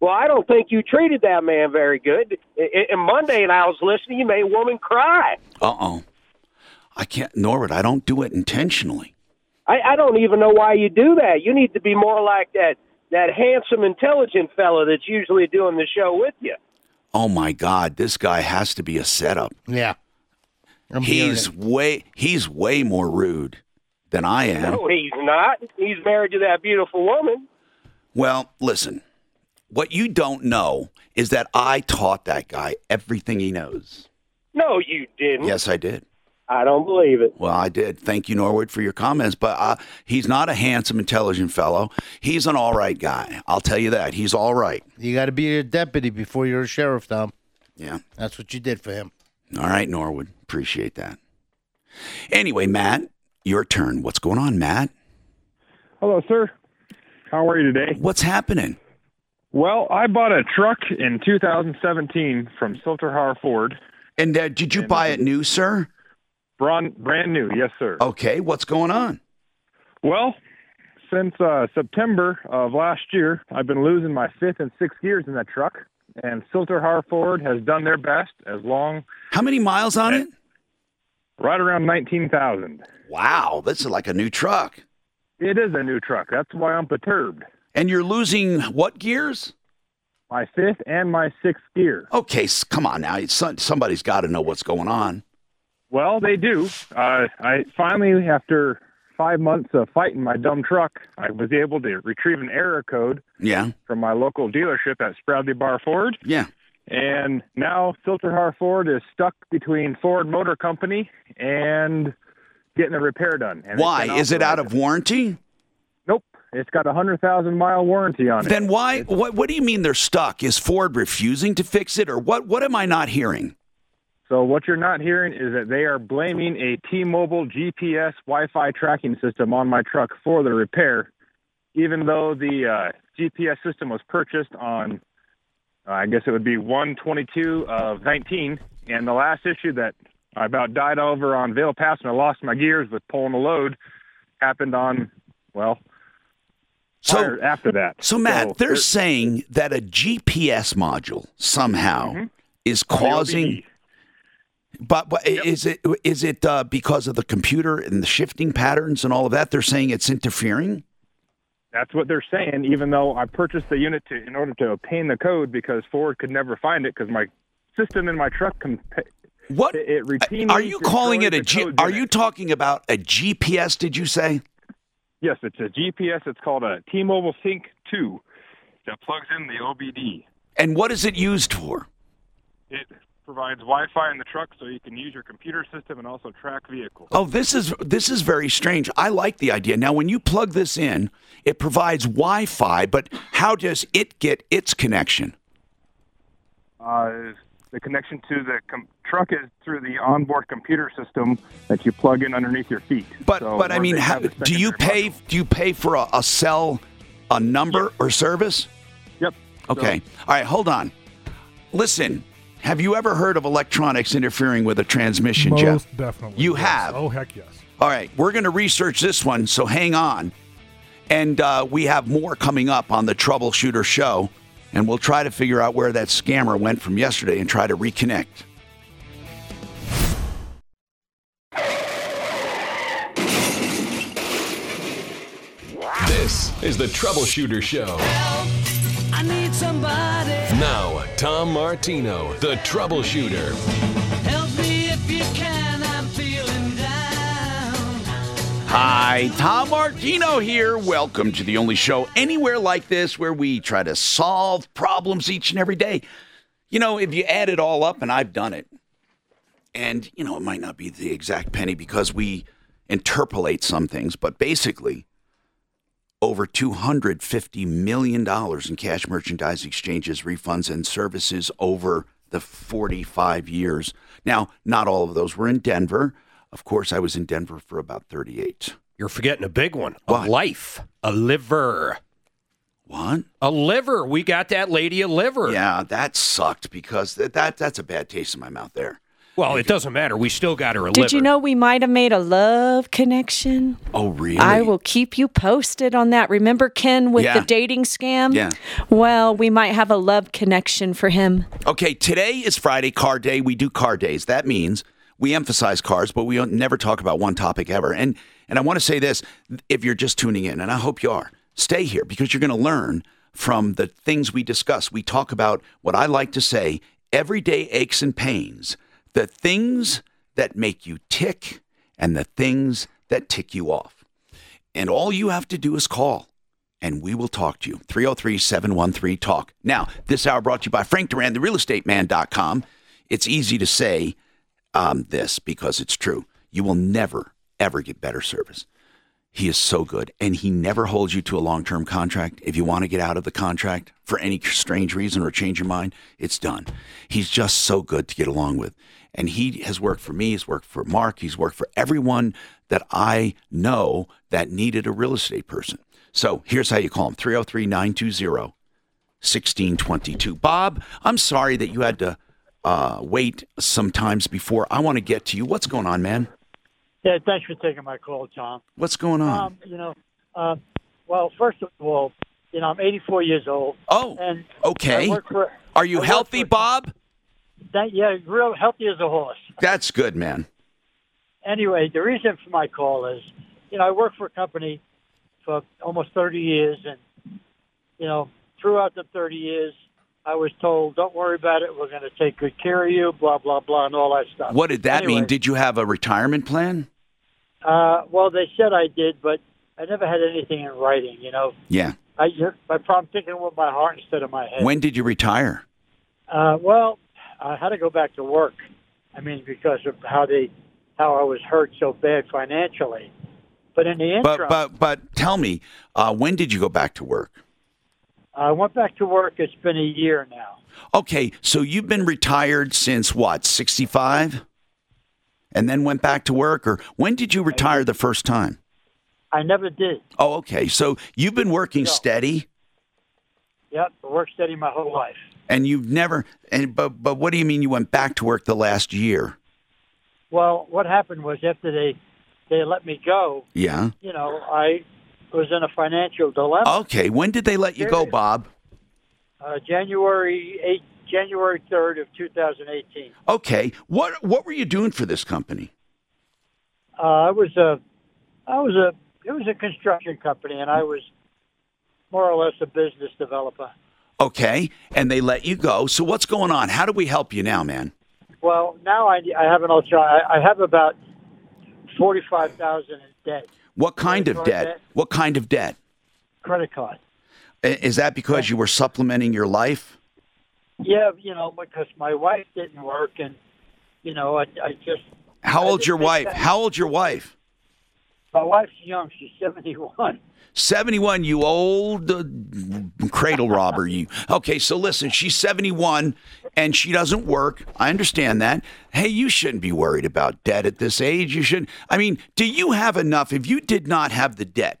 Well, I don't think you treated that man very good. And Monday, and I was listening. You made a woman cry. Uh oh. I can't, Norwood. I don't do it intentionally. I, I don't even know why you do that. You need to be more like that that handsome, intelligent fellow that's usually doing the show with you. Oh my God, this guy has to be a setup. Yeah. I'm he's way he's way more rude than I am. No, he's not. He's married to that beautiful woman. Well, listen. What you don't know is that I taught that guy everything he knows. No, you didn't. Yes, I did. I don't believe it. Well, I did. Thank you, Norwood, for your comments. But uh, he's not a handsome, intelligent fellow. He's an all right guy. I'll tell you that. He's all right. You got to be a deputy before you're a sheriff, Tom. Yeah. That's what you did for him. All right, Norwood. Appreciate that. Anyway, Matt, your turn. What's going on, Matt? Hello, sir. How are you today? What's happening? Well, I bought a truck in 2017 from Sill-TerHar Ford. And uh, did you buy it new, sir? Brand, brand new, yes, sir. Okay, what's going on? Well, since uh, September of last year, I've been losing my fifth and sixth gears in that truck, and Sill-TerHar Ford has done their best as long. How many miles on it? Right around nineteen thousand. Wow, this is like a new truck. It is a new truck. That's why I'm perturbed. And you're losing what gears? My fifth and my sixth gear. Okay, come on now. Somebody's got to know what's going on. Well, they do. Uh, I finally, after five months of fighting my dumb truck, I was able to retrieve an error code Yeah, from my local dealership at Spradley Barr Ford. yeah. And now Sill-TerHar Ford is stuck between Ford Motor Company and getting a repair done. And Why? Is it out of warranty? Nope. It's got a hundred thousand mile warranty on it. Then why? What, what do you mean they're stuck? Is Ford refusing to fix it, or what? What am I not hearing? So what you're not hearing is that they are blaming a T-Mobile GPS Wi-Fi tracking system on my truck for the repair, even though the uh, GPS system was purchased on, I guess it would be 122 of 19, and the last issue that I about died over on Vail Pass and I lost my gears with pulling a load happened on, well, prior- after that. So Matt, So they're saying that a GPS module somehow Mm-hmm. is causing. But, but is it is it uh, because of the computer and the shifting patterns and all of that? They're saying it's interfering. That's what they're saying, even though I purchased the unit to, in order to obtain the code because Ford could never find it because my system in my truck can. What it, it routinely Are you calling it a G? Are you talking about a GPS? Did you say? Yes, it's a GPS. It's called a T-Mobile Sync 2 that plugs in the OBD. And what is it used for? It provides Wi-Fi in the truck so you can use your computer system and also track vehicles. Oh, this is this is very strange. I like the idea. Now, when you plug this in, it provides Wi-Fi, but how does it get its connection? Uh, the connection to the com- truck is through the onboard computer system that you plug in underneath your feet. But So but I mean, how, do you pay do you pay for a, a cell, a number or service? Yep. Okay. All right. Hold on. Listen. Have you ever heard of electronics interfering with a transmission, Most Jeff? definitely. You yes. have. Oh heck yes. All right, we're going to research this one, so hang on. And uh, we have more coming up on the Troubleshooter Show, and we'll try to figure out where that scammer went from yesterday and try to reconnect. This is the Troubleshooter Show. I need somebody. Now, Tom Martino, the Troubleshooter. Help me if you can. I'm feeling down. Hi, Tom Martino here. Welcome to the only show anywhere like this where we try to solve problems each and every day. You know, if you add it all up, and I've done it, and, you know, it might not be the exact penny because we interpolate some things, but basically, over $250 million in cash merchandise exchanges, refunds, and services over the 45 years. Now, not all of those were in Denver. Of course, I was in Denver for about 38. You're forgetting a big one. A life. A liver. What? A liver. We got that lady a liver. Yeah, that sucked because that, that that's a bad taste in my mouth there. Well, it doesn't matter. We still got her a Did liver. you know we might have made a love connection? Oh, really? I will keep you posted on that. Remember Ken with Yeah. the dating scam? Yeah. Well, we might have a love connection for him. Okay, today is Friday Car Day. We do car days. That means we emphasize cars, but we don't, never talk about one topic ever. And and I want to say this: if you're just tuning in, and I hope you are, stay here because you're going to learn from the things we discuss. We talk about what I like to say: everyday aches and pains, the things that make you tick, and the things that tick you off. And all you have to do is call and we will talk to you. 303 713 TALK. Now, this hour brought to you by Frank Duran, therealestateman.com. It's easy to say um, this because it's true. You will never, ever get better service. He is so good, and he never holds you to a long term contract. If you want to get out of the contract for any strange reason or change your mind, it's done. He's just so good to get along with. And he has worked for me, he's worked for Mark, he's worked for everyone that I know that needed a real estate person. So here's how you call him 303 920 1622. Bob, I'm sorry that you had to uh, wait sometimes before. I want to get to you. What's going on, man? Yeah, thanks for taking my call, Tom. What's going on? Um, you know, uh, well, first of all, you know, I'm 84 years old. Oh, and okay. For, Are you healthy, for- Bob? That, yeah, real healthy as a horse. That's good, man. anyway, the reason for my call is, you know, I worked for a company for almost 30 years, and you know, throughout the 30 years, I was told, "Don't worry about it. We're going to take good care of you." Blah blah blah, and all that stuff. What did that Anyway, mean? Did you have a retirement plan? Uh, well, they said I did, but I never had anything in writing. You know, Yeah. I my problem thinking with my heart instead of my head. When did you retire? Uh, well, I had to go back to work. I mean, because of how they, how I was hurt so bad financially. But in the But interim, but but tell me, uh, when did you go back to work? I went back to work. It's been a year now. Okay, so you've been retired since what, 65? And then went back to work or when did you retire the first time? I never did. Oh, okay. So you've been working steady Yep, I worked steady my whole life. And you've never and but but what do you mean you went back to work the last year? Well, what happened was after they they let me go, Yeah. you know, I was in a financial dilemma. Okay, when did they let you go, Bob? Uh, January eight, January third of two thousand eighteen. Okay. What what were you doing for this company? Uh, I was a, I was a, it was a construction company, and I was more or less a business developer. Okay, and they let you go. So what's going on? How do we help you now, man? Well, now I, I have an ultra. I, I have about forty-five thousand in debt, What kind of debt? debt. What kind of debt? credit card. Is that because you were supplementing your life? Yeah, you know, because my wife didn't work, and you know, I, I just How old's your wife? that- How old's your wife? My wife's young; she's seventy-one. 71, you old uh, cradle robber, you. Okay, so listen, she's 71 and she doesn't work. I understand that. Hey, you shouldn't be worried about debt at this age. You should. I mean, do you have enough? If you did not have the debt,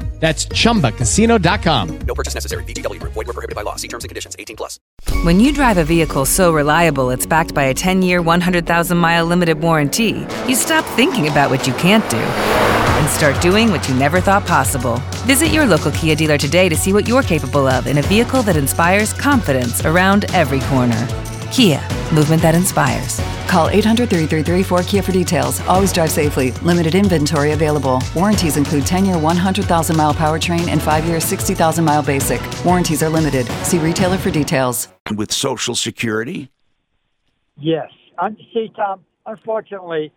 That's chumbacasino.com. No purchase necessary. VGW Group. Void were prohibited by law. See terms and conditions. 18 plus. When you drive a vehicle so reliable it's backed by a 10 year, 100,000 mile limited warranty, you stop thinking about what you can't do and start doing what you never thought possible. Visit your local Kia dealer today to see what you're capable of in a vehicle that inspires confidence around every corner. Kia, movement that inspires. Call 800 333 4KIA for details. Always drive safely. Limited inventory available. Warranties include 10 year 100,000 mile powertrain and 5 year 60,000 mile basic. Warranties are limited. See retailer for details. With Social Security? Yes. I'm, see, Tom, unfortunately,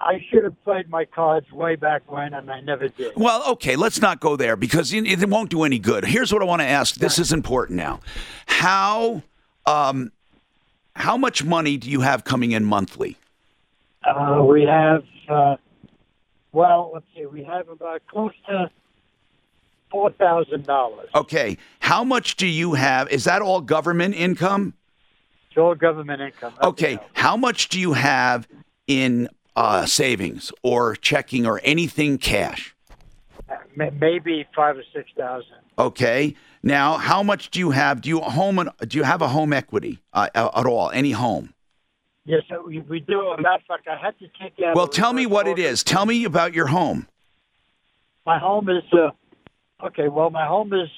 I should have played my cards way back when, and I never did. Well, okay, let's not go there because it, it won't do any good. Here's what I want to ask. This is important now. How um, how much money do you have coming in monthly? Uh, we have, uh, well, let's see, we have about close to four thousand dollars. Okay, how much do you have? Is that all government income? It's all government income. Okay, how much do you have in uh, savings or checking or anything cash? Maybe five or six thousand. Okay. Now, how much do you have? Do you home? Do you have a home equity uh, at all? Any home? Yes, we, we do. As a matter of fact, I had to take out. Well, tell me what it mortgage. Tell me about your home. My home is. Uh, okay, well, my home is.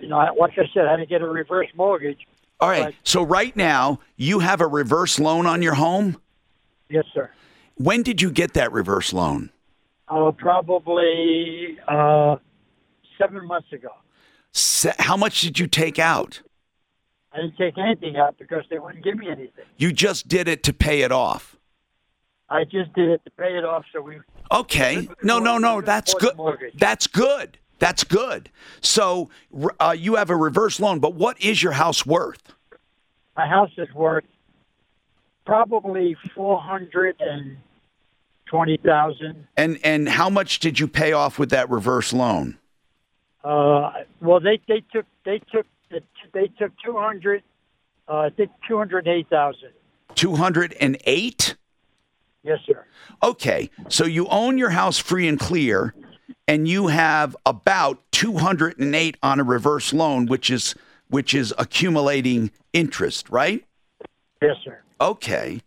You know, like I said, I had to get a reverse mortgage. All right. So right now, you have a reverse loan on your home. Yes, sir. When did you get that reverse loan? Uh, probably uh, seven months ago. How much did you take out? I didn't take anything out because they wouldn't give me anything. You just did it to pay it off. I just did it to pay it off, so we. Okay. No, no, no. That's good. That's good. That's good. So uh, you have a reverse loan, but what is your house worth? My house is worth probably four hundred and twenty thousand. And and how much did you pay off with that reverse loan? Uh, well, they they took they took they took two hundred. Uh, I think two hundred eight thousand. Two hundred and eight. Yes, sir. Okay, so you own your house free and clear, and you have about 208 on a reverse loan, which is which is accumulating interest, right? Yes, sir. Okay.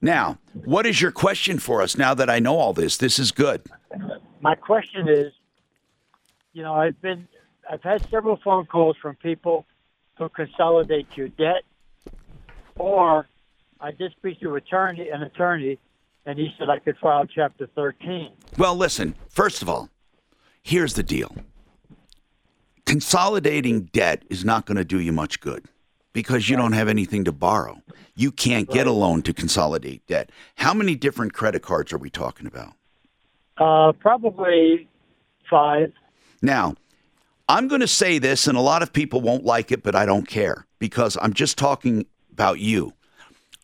Now, what is your question for us now that I know all this? This is good. My question is, you know, I've been, I've had several phone calls from people who consolidate your debt, or I did speak to attorney, an attorney, and he said I could file Chapter 13. Well, listen, first of all, here's the deal. Consolidating debt is not going to do you much good because you don't have anything to borrow. You can't get a loan to consolidate debt. How many different credit cards are we talking about? Uh, probably five. Now, I'm going to say this, and a lot of people won't like it, but I don't care because I'm just talking about you.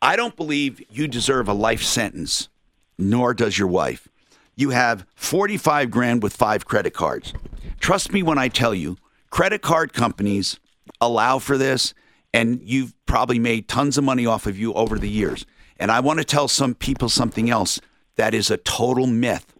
I don't believe you deserve a life sentence, nor does your wife. You have 45 grand with five credit cards. Trust me when I tell you, credit card companies allow for this, and you've probably made tons of money off of you over the years. And I want to tell some people something else that is a total myth.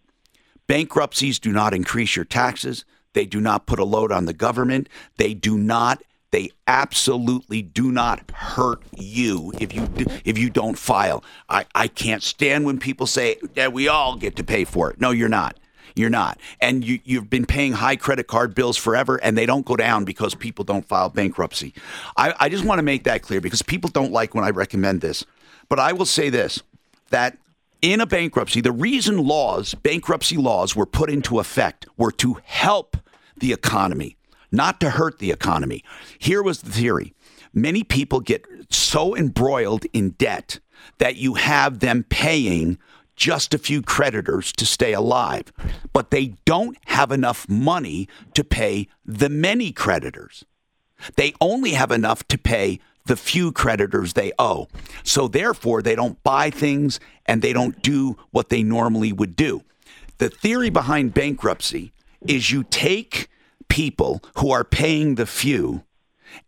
Bankruptcies do not increase your taxes. They do not put a load on the government. They do not. They absolutely do not hurt you if you if you don't file. I, I can't stand when people say that we all get to pay for it. No, you're not. You're not. And you, you've been paying high credit card bills forever, and they don't go down because people don't file bankruptcy. I, I just want to make that clear because people don't like when I recommend this. But I will say this that in a bankruptcy, the reason laws, bankruptcy laws, were put into effect were to help the economy, not to hurt the economy. Here was the theory many people get so embroiled in debt that you have them paying just a few creditors to stay alive, but they don't have enough money to pay the many creditors. They only have enough to pay the few creditors they owe. So therefore, they don't buy things and they don't do what they normally would do. The theory behind bankruptcy is you take people who are paying the few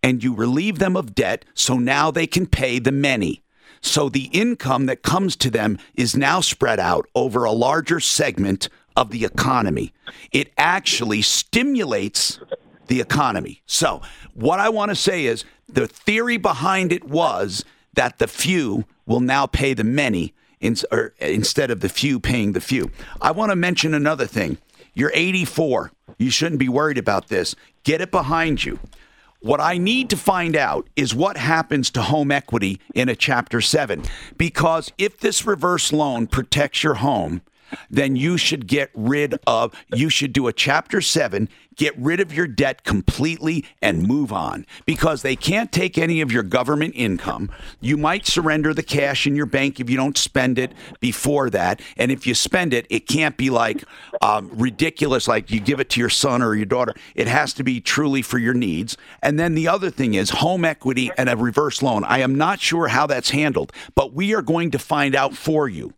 and you relieve them of debt so now they can pay the many. So the income that comes to them is now spread out over a larger segment of the economy. It actually stimulates the economy. So, what I want to say is the theory behind it was that the few will now pay the many in, instead of the few paying the few. I want to mention another thing. You're 84. You shouldn't be worried about this. Get it behind you. What I need to find out is what happens to home equity in a Chapter 7. Because if this reverse loan protects your home, then you should get rid of, you should do a Chapter 7, get rid of your debt completely and move on because they can't take any of your government income. You might surrender the cash in your bank if you don't spend it before that. And if you spend it, it can't be like um, ridiculous, like you give it to your son or your daughter. It has to be truly for your needs. And then the other thing is home equity and a reverse loan. I am not sure how that's handled, but we are going to find out for you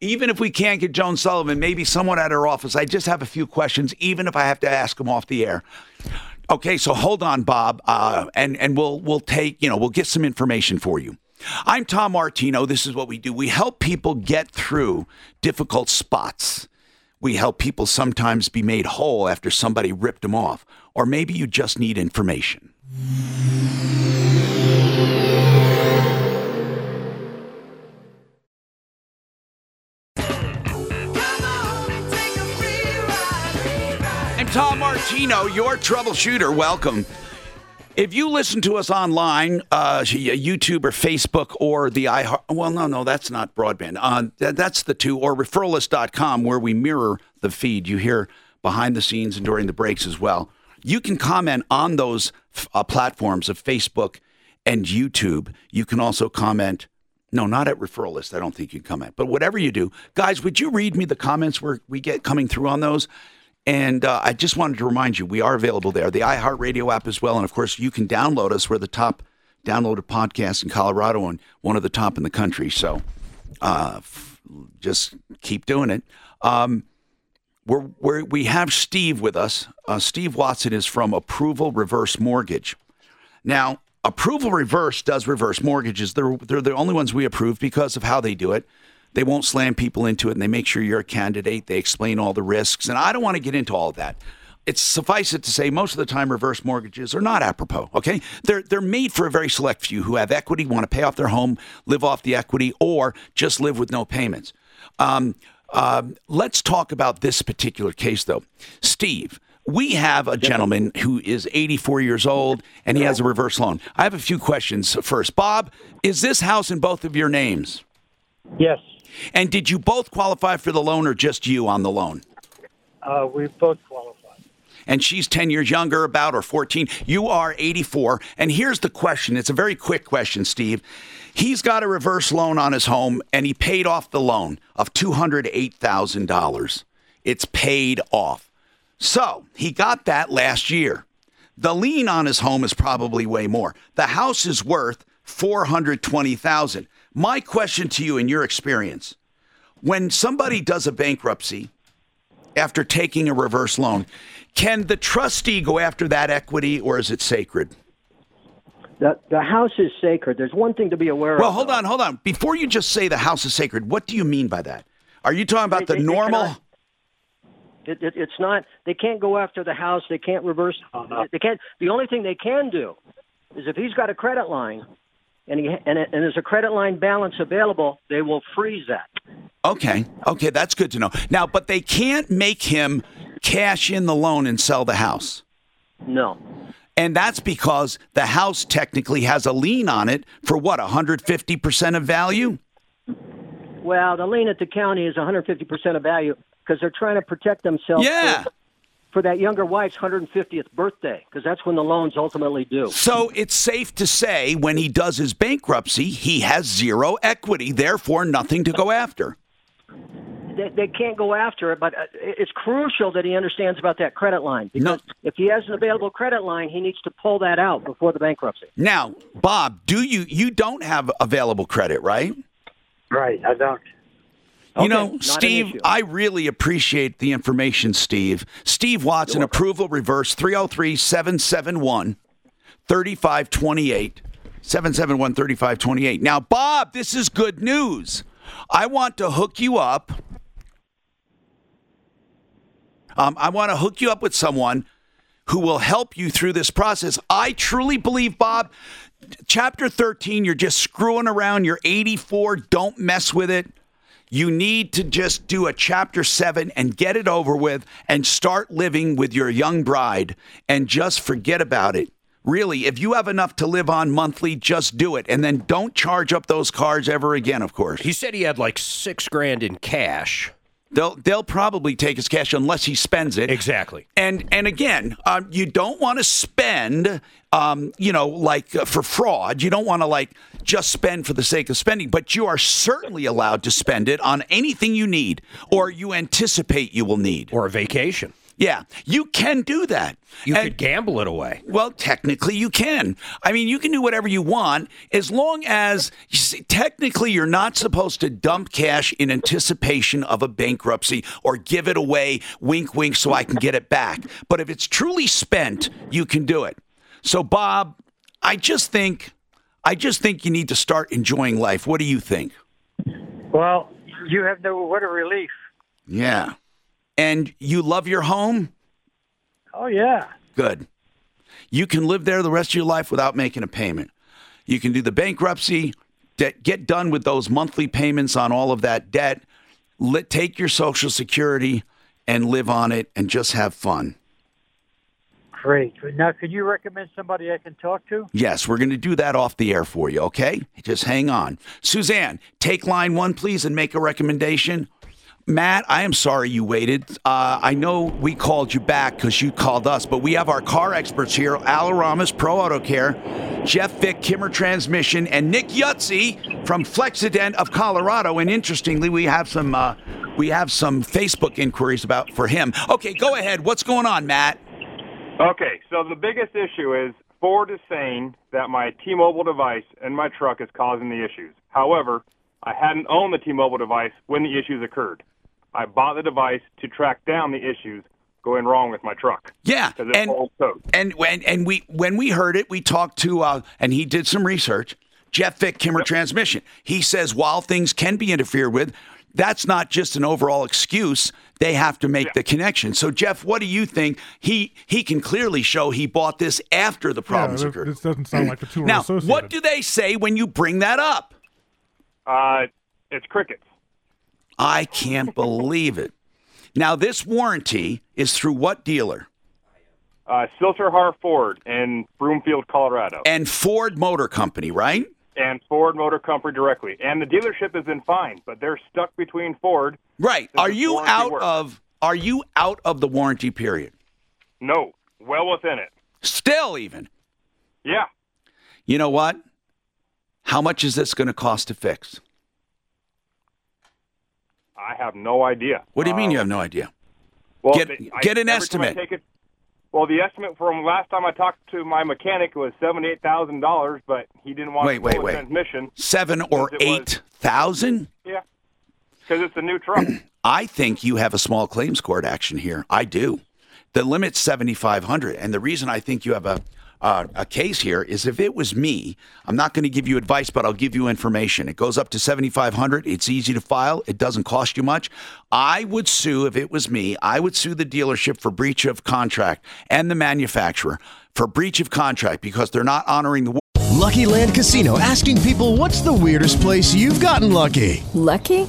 even if we can't get Joan Sullivan, maybe someone at her office. I just have a few questions, even if I have to ask them off the air. Okay, so hold on, Bob, uh, and and we'll we'll take you know we'll get some information for you. I'm Tom Martino. This is what we do. We help people get through difficult spots. We help people sometimes be made whole after somebody ripped them off, or maybe you just need information. Tom Martino, your troubleshooter. Welcome. If you listen to us online, uh, YouTube or Facebook or the iHeart, well, no, no, that's not broadband. Uh, th- that's the two, or referralist.com, where we mirror the feed. You hear behind the scenes and during the breaks as well. You can comment on those uh, platforms of Facebook and YouTube. You can also comment. No, not at referral list. I don't think you can comment. But whatever you do, guys, would you read me the comments we we get coming through on those? And uh, I just wanted to remind you, we are available there. The iHeartRadio app as well. And of course, you can download us. We're the top downloaded podcast in Colorado and one of the top in the country. So uh, f- just keep doing it. Um, we're, we're, we have Steve with us. Uh, Steve Watson is from Approval Reverse Mortgage. Now, Approval Reverse does reverse mortgages. They're, they're the only ones we approve because of how they do it. They won't slam people into it, and they make sure you're a candidate. They explain all the risks, and I don't want to get into all of that. It's suffice it to say, most of the time, reverse mortgages are not apropos. Okay, they're they're made for a very select few who have equity, want to pay off their home, live off the equity, or just live with no payments. Um, um, let's talk about this particular case, though. Steve, we have a gentleman who is 84 years old and he has a reverse loan. I have a few questions first. Bob, is this house in both of your names? Yes. And did you both qualify for the loan or just you on the loan? Uh, we both qualified. and she's 10 years younger, about or 14. You are 84. And here's the question it's a very quick question, Steve. He's got a reverse loan on his home and he paid off the loan of $208,000. It's paid off. So he got that last year. The lien on his home is probably way more. The house is worth 420,000. My question to you in your experience, when somebody does a bankruptcy after taking a reverse loan, can the trustee go after that equity or is it sacred? The, the house is sacred. There's one thing to be aware Well, of. Well, hold on, hold on. Before you just say the house is sacred, what do you mean by that? Are you talking about the They- they normal? cannot- It, it, it's not. They can't go after the house. They can't reverse. Uh-huh. They can't. The only thing they can do is if he's got a credit line, and he and, and there's a credit line balance available, they will freeze that. Okay, okay, that's good to know. Now, but they can't make him cash in the loan and sell the house. No. And that's because the house technically has a lien on it for what, 150% of value? Well, the lien at the county is 150 percent of value because they're trying to protect themselves. Yeah. For, for that younger wife's 150th birthday, because that's when the loans ultimately due. So it's safe to say when he does his bankruptcy, he has zero equity, therefore nothing to go after. they, they can't go after it, but uh, it's crucial that he understands about that credit line because if he has an available credit line, he needs to pull that out before the bankruptcy. Now, Bob, do you you don't have available credit, right? Right, I don't. You know, Steve. I really appreciate the information, Steve. Steve Watson, approval reverse 303 771 3528. 771 3528. Now, Bob, this is good news. I want to hook you up. Um, I want to hook you up with someone who will help you through this process. I truly believe, Bob, chapter 13, you're just screwing around. You're 84. Don't mess with it. You need to just do a chapter seven and get it over with and start living with your young bride and just forget about it. Really, if you have enough to live on monthly, just do it. And then don't charge up those cars ever again, of course. He said he had like six grand in cash. They'll they'll probably take his cash unless he spends it. Exactly. And and again, um, you don't want to spend, um, you know, like uh, for fraud. You don't want to like just spend for the sake of spending, but you are certainly allowed to spend it on anything you need or you anticipate you will need. Or a vacation. Yeah, you can do that. You And- could gamble it away. well, technically, you can. I mean, you can do whatever you want as long as you see, technically you're not supposed to dump cash in anticipation of a bankruptcy or give it away, wink, wink, so I can get it back. But if it's truly spent, you can do it. So, Bob, I just think, I just think you need to start enjoying life. What do you think? Well, you have no what a relief. Yeah. And you love your home? Oh yeah. Good. You can live there the rest of your life without making a payment. You can do the bankruptcy, get done with those monthly payments on all of that debt, let, take your Social Security and live on it and just have fun. Great. Now, could you recommend somebody I can talk to? Yes, we're going to do that off the air for you, okay? Just hang on. Suzanne, take line one, please, and make a recommendation. Matt, I am sorry you waited. Uh, I know we called you back because you called us, but we have our car experts here Al Aramis, Pro Auto Care, Jeff Vick, Kimmer Transmission, and Nick Yutzi from Flexident of Colorado. And interestingly, we have some uh, we have some Facebook inquiries about for him. Okay, go ahead. What's going on, Matt? Okay, so the biggest issue is Ford is saying that my T-Mobile device in my truck is causing the issues. However, I hadn't owned the T-Mobile device when the issues occurred. I bought the device to track down the issues going wrong with my truck. Yeah, it's and and when and we when we heard it, we talked to uh, and he did some research. Jeff Vick, Kimmer Transmission. He says while things can be interfered with, that's not just an overall excuse. They have to make the connection. So, Jeff, what do you think? He he can clearly show he bought this after the problems yeah, occurred. This doesn't sound like the two are Now, associated. what do they say when you bring that up? Uh, it's crickets. I can't believe it. Now, this warranty is through what dealer? Uh, Sill-TerHar Ford in Broomfield, Colorado. And Ford Motor Company, right? and Ford Motor Company directly. And the dealership is in fine, but they're stuck between Ford. Right. Are you out work? of are you out of the warranty period? No, well within it. Still even. Yeah. You know what? How much is this going to cost to fix? I have no idea. What do you mean Um, you have no idea? Well, Get- get an estimate. it- well, the estimate from last time I talked to my mechanic was seventy-eight thousand dollars, but he didn't want Wait, to wait, wait. transmission. 7 or it 8,000? Yeah, because it's a new truck. I think you have a small claims court action here. I do. The limit's 7500 and the reason I think you have a uh, a case here is if it was me, I'm not going to give you advice, but I'll give you information. It goes up to 7500 It's easy to file. It doesn't cost you much. I would sue if it was me. I would sue the dealership for breach of contract and the manufacturer for breach of contract because they're not honoring the Lucky Land Casino asking people what's the weirdest place you've gotten lucky? Lucky?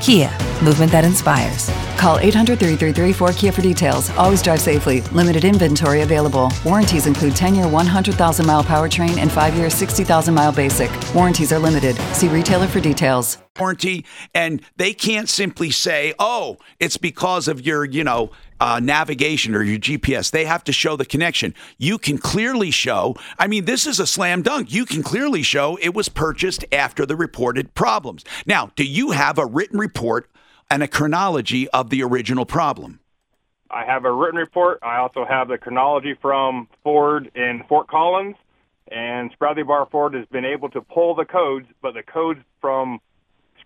Kia, movement that inspires. Call 800 333 4KIA for details. Always drive safely. Limited inventory available. Warranties include 10 year 100,000 mile powertrain and 5 year 60,000 mile basic. Warranties are limited. See retailer for details. warranty and they can't simply say oh it's because of your you know uh, navigation or your gps they have to show the connection. You can clearly show i mean this is a slam dunk. You can clearly show it was purchased after the reported problems. Now do you have a written report and a chronology of the original problem? I have a written report. I also have the chronology from Ford in Fort Collins, and Spradley Barr Ford has been able to pull the codes, but the codes from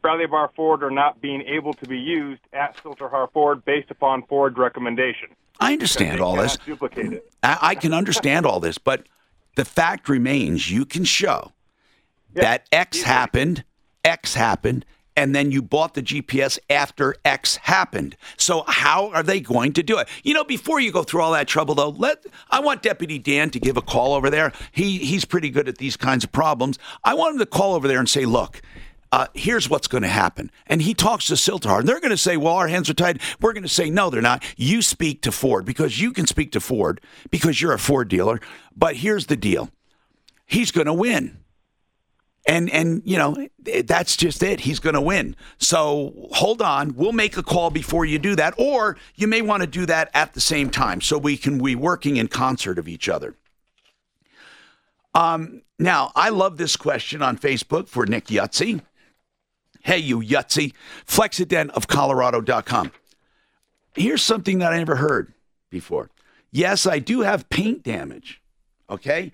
Spradley Barr Ford are not being able to be used at Sill-TerHar Ford based upon Ford's recommendation. i understand all this Duplicate it. I, I can understand all this, but the fact remains you can show that X happened, X happened, and then you bought the GPS after X happened. So how are they going to do it? You know, before you go through all that trouble, though, let I want Deputy Dan to give a call over there. He he's pretty good at these kinds of problems. I want him to call over there and say, look. Uh, here's what's going to happen. And he talks to Siltar, and they're going to say, Well, our hands are tied. We're going to say, No, they're not. You speak to Ford because you can speak to Ford because you're a Ford dealer. But here's the deal he's going to win. And and you know that's just it. He's going to win. So hold on. We'll make a call before you do that, or you may want to do that at the same time, so we can be working in concert of each other. Um, now I love this question on Facebook for Nick Yutzi. Hey, you Yutzi, Flexident of Colorado.com. Here's something that I never heard before. Yes, I do have paint damage. Okay,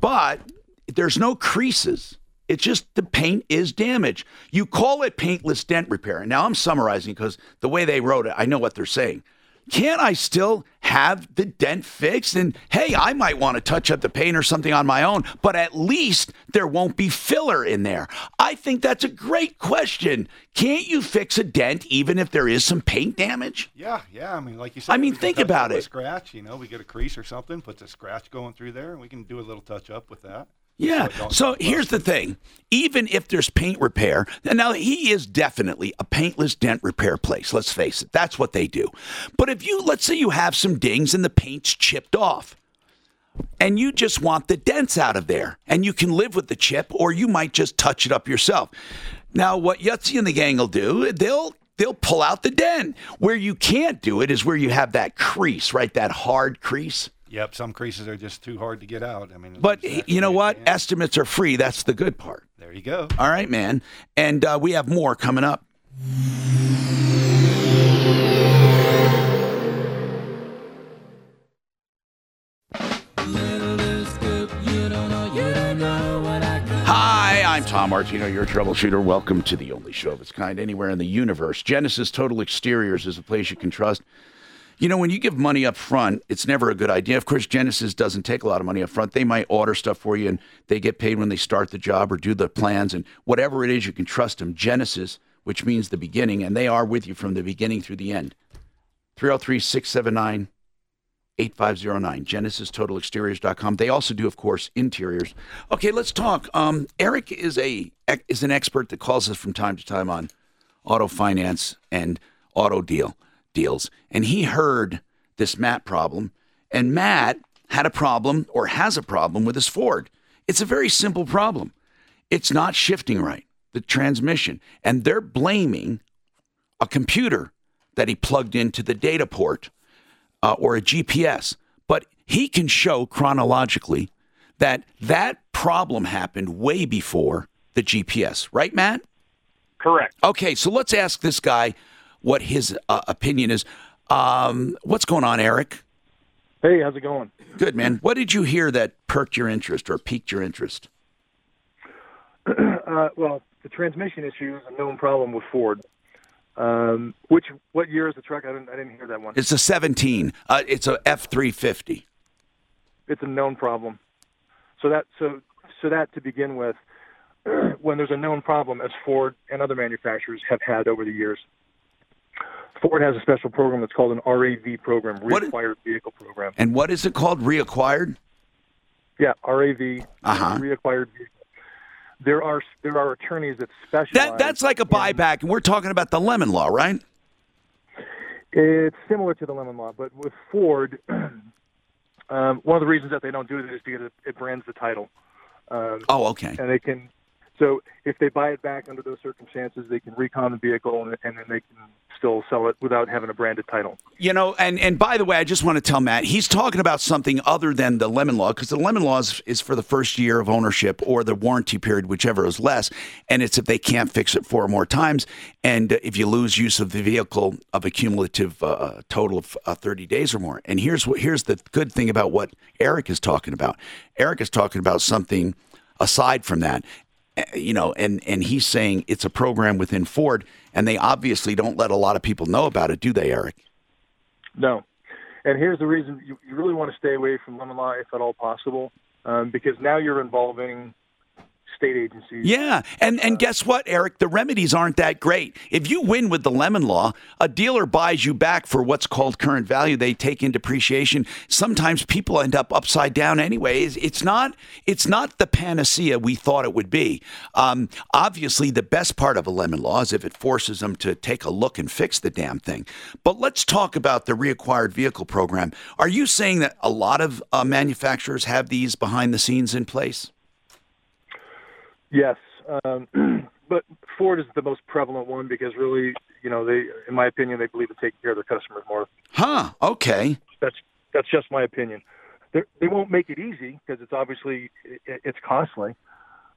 but there's no creases. It's just the paint is damaged. You call it paintless dent repair. Now I'm summarizing because the way they wrote it, I know what they're saying. Can I still have the dent fixed? And hey, I might want to touch up the paint or something on my own, but at least there won't be filler in there. I think that's a great question. Can't you fix a dent even if there is some paint damage? Yeah, yeah. I mean, like you said, I mean, think about it. Scratch, you know, we get a crease or something, puts a scratch going through there, and we can do a little touch up with that. Yeah. So here's the thing. Even if there's paint repair, now he is definitely a paintless dent repair place. Let's face it. That's what they do. But if you, let's say you have some dings and the paint's chipped off, and you just want the dents out of there, and you can live with the chip, or you might just touch it up yourself. Now, what Yutzy and the gang will do, they'll they'll pull out the dent. Where you can't do it is where you have that crease, right? That hard crease. Yep, some creases are just too hard to get out. I mean, But you know what? Estimates are free. That's the good part. there you go. All right, man. And uh, we have more coming up. Hi, I'm Tom Martino, your troubleshooter. Welcome to the only show of its kind anywhere in the universe. Genesis Total Exteriors is a place you can trust. You know, when you give money up front, it's never a good idea. Of course, Genesis doesn't take a lot of money up front. They might order stuff for you and they get paid when they start the job or do the plans and whatever it is, you can trust them. Genesis, which means the beginning, and they are with you from the beginning through the end. 303 679 8509, genesistotalexteriors.com. They also do, of course, interiors. Okay, let's talk. Um, Eric is a is an expert that calls us from time to time on auto finance and auto deal deals, and he heard this Matt problem, and Matt had a problem or has a problem with his Ford. It's a very simple problem. It's not shifting right, the transmission, and they're blaming a computer that he plugged into the data port uh, or a GPS, but he can show chronologically that that problem happened way before the GPS, right, Matt? Correct. Okay, so let's ask this guy what his uh, opinion is. Um, what's going on, Eric? Hey, how's it going? Good, man. What did you hear that perked your interest or piqued your interest? uh, well, the transmission issue is a known problem with Ford. Um, which what year is the truck? I didn't I didn't hear that one. It's a 17. Uh, it's a F350. It's a known problem. So that so so that to begin with, when there's a known problem, as Ford and other manufacturers have had over the years, Ford has a special program that's called an RAV program, Reacquired Vehicle Program. And what is it called? Reacquired? Yeah, RAV, Uh-huh. Reacquired Vehicle. There are there are attorneys that specialize. That that's like a buyback, and we're talking about the lemon law, right? It's similar to the lemon law, but with Ford, um, one of the reasons that they don't do it is because it, it brands the title. Um, Oh, okay. And they can, so if they buy it back under those circumstances, they can recon the vehicle and, and then they can still sell it without having a branded title. You know, and and by the way, I just want to tell Matt he's talking about something other than the lemon law because the lemon law is, is for the first year of ownership or the warranty period, whichever is less, and it's if they can't fix it four more times, and uh, if you lose use of the vehicle of a cumulative uh, total of uh, thirty days or more. And here's what here's the good thing about what Eric is talking about. Eric is talking about something aside from that. You know, and and he's saying it's a program within Ford, and they obviously don't let a lot of people know about it, do they, Eric? No. And here's the reason you, you really want to stay away from lemon law if at all possible, um, because now you're involving state agencies. Yeah, and and guess what, Eric? The remedies aren't that great. If you win with the lemon law, a dealer buys you back for what's called current value. They take in depreciation. Sometimes people end up upside down anyway. It's, it's not it's not the panacea we thought it would be. Um, obviously, the best part of a lemon law is if it forces them to take a look and fix the damn thing. But let's talk about the reacquired vehicle program. Are you saying that a lot of uh, manufacturers have these behind the scenes in place? Yes, um, but Ford is the most prevalent one because really, you know, they, in my opinion, they believe in taking care of their customers more. Huh? Okay. That's that's just my opinion. They're, they won't make it easy because it's obviously it, it's costly.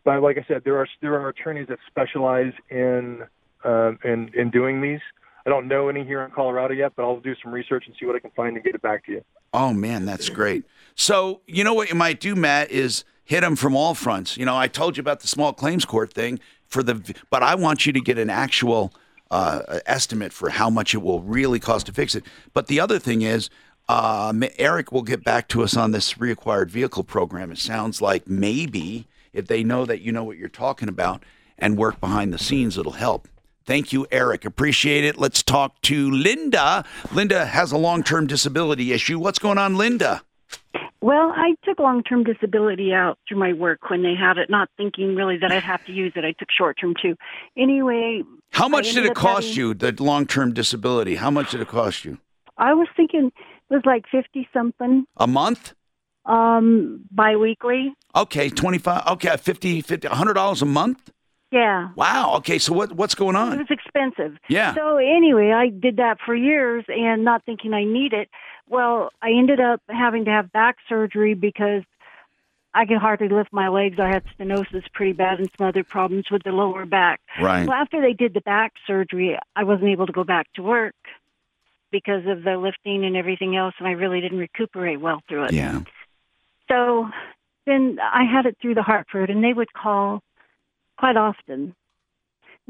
But like I said, there are there are attorneys that specialize in um, in in doing these. I don't know any here in Colorado yet, but I'll do some research and see what I can find and get it back to you. Oh man, that's great. So you know what you might do, Matt, is hit them from all fronts. You know, I told you about the small claims court thing for the, but I want you to get an actual uh, estimate for how much it will really cost to fix it. But the other thing is, um, Eric will get back to us on this reacquired vehicle program. It sounds like maybe if they know that you know what you're talking about and work behind the scenes, it'll help. Thank you, Eric. Appreciate it. Let's talk to Linda. Linda has a long term disability issue. What's going on, Linda? Well, I took long term disability out through my work when they had it, not thinking really that I'd have to use it. I took short term too. Anyway, How much did it cost having- you, the long term disability? How much did it cost you? I was thinking it was like 50 something. A month? Um, biweekly. Okay, 25 okay, 50 50 $100 a month? Yeah. Wow. Okay, so what what's going on? It was expensive. Yeah. So anyway, I did that for years and not thinking I need it. Well, I ended up having to have back surgery because I could hardly lift my legs. I had stenosis pretty bad and some other problems with the lower back. Right. Well, after they did the back surgery, I wasn't able to go back to work because of the lifting and everything else, and I really didn't recuperate well through it. Yeah. So then I had it through the Hartford, and they would call quite often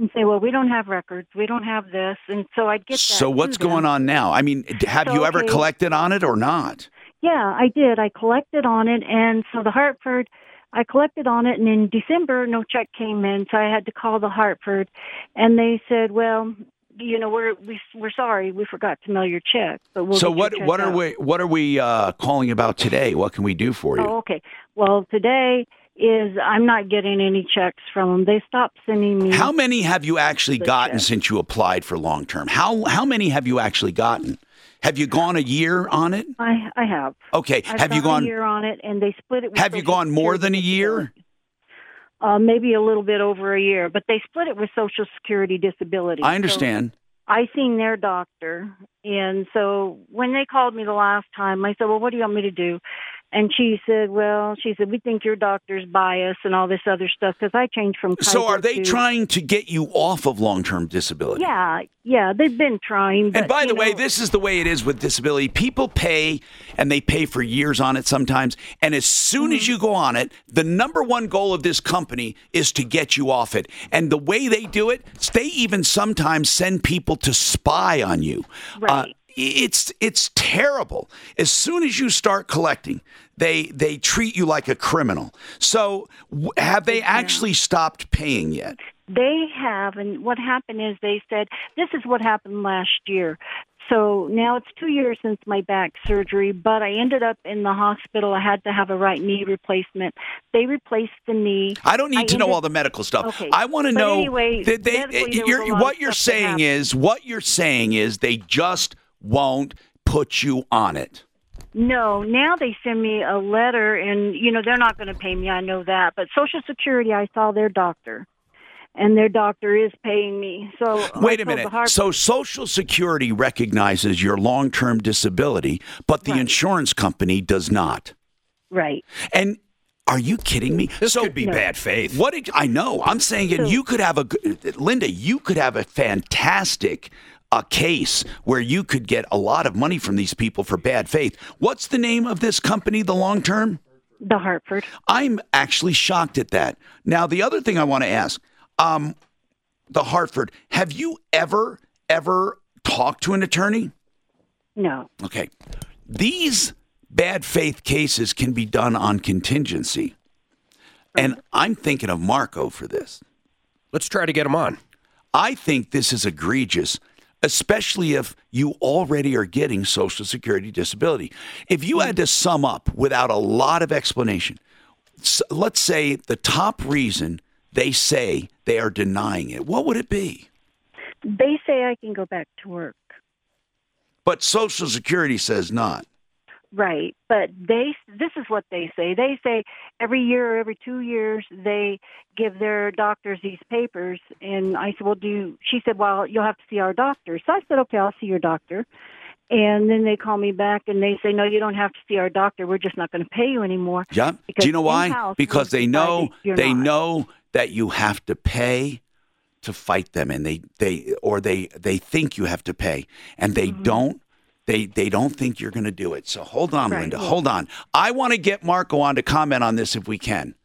and say, "Well, we don't have records, we don't have this," and so I'd get that. So what's going on now? I mean, have So, you ever okay. collected on it or not? Yeah, I did. I collected on it, and so the Hartford, I collected on it, and in December, no check came in, so I had to call the Hartford, and they said, "Well, you know, we're we, we're sorry, we forgot to mail your check, but we'll." so what what are out." we what are we uh, calling about today? What can we do for you? Oh, okay. Well, today is I'm not getting any checks from them. They stopped sending me. How many have you actually gotten since you applied for long term? How how many have you actually gotten? Have you gone a year on it? I I have. Okay. I've have you gone a year on it, and they split it. With Have you gone more than a year? uh, maybe a little bit over a year, but they split it with Social Security disability. I So understand. I seen their doctor, and so when they called me the last time, I said, "Well, what do you want me to do?" And she said, "Well, she said we think your doctor's biased and all this other stuff because I changed from." So are they to- trying to get you off of long term disability? Yeah, yeah, they've been trying. But, And by the way, this is the way it is with disability. People pay and they pay for years on it sometimes. And as soon Mm-hmm. as you go on it, the number one goal of this company is to get you off it. And the way they do it, they even sometimes send people to spy on you. Uh, it's it's terrible. As soon as you start collecting, they they treat you like a criminal. So have they actually stopped paying yet? They have, and what happened is they said this is what happened last year. So now it's two years since my back surgery, but I ended up in the hospital. I had to have a right knee replacement. They replaced the knee. I don't need to know all the medical stuff. Okay. I want to know anyway, that they, medically, eh, there was you're, what you're saying is what you're saying is they just won't put you on it. No, now they send me a letter, and you know they're not going to pay me. I know that, but Social Security, I saw their doctor, and their doctor is paying me. So Wait a minute. Harp- So Social Security recognizes your long-term disability, but the insurance company does not. right? And are you kidding me? This so, could be bad faith. What did I know? I'm saying, and you could have a Linda. You could have a fantastic uh, case where you could get a lot of money from these people for bad faith. What's the name of this company? The long term. The Hartford. I'm actually shocked at that. Now, the other thing I want to ask, um, the Hartford. Have you ever ever talked to an attorney? No. Okay. These bad faith cases can be done on contingency. And I'm thinking of Marco for this. Let's try to get him on. I think this is egregious, especially if you already are getting Social Security disability. If you had to sum up without a lot of explanation, let's say the top reason they say they are denying it, what would it be? They say I can go back to work. But Social Security says not. Right, but they this is what they say. They say every year or every 2 years they give their doctors these papers and I said, "Well, do you, she said, "Well, you'll have to see our doctor." So I said, "Okay, I'll see your doctor." And then they call me back and they say, "No, you don't have to see our doctor. We're just not going to pay you anymore." Yeah. Do you know why? Because they know they not. know that you have to pay to fight them and they they or they they think you have to pay and they Mm-hmm. don't they they don't think you're going to do it. So hold on, Right, Linda. yeah. Hold on. I want to get Marco on to comment on this if we can.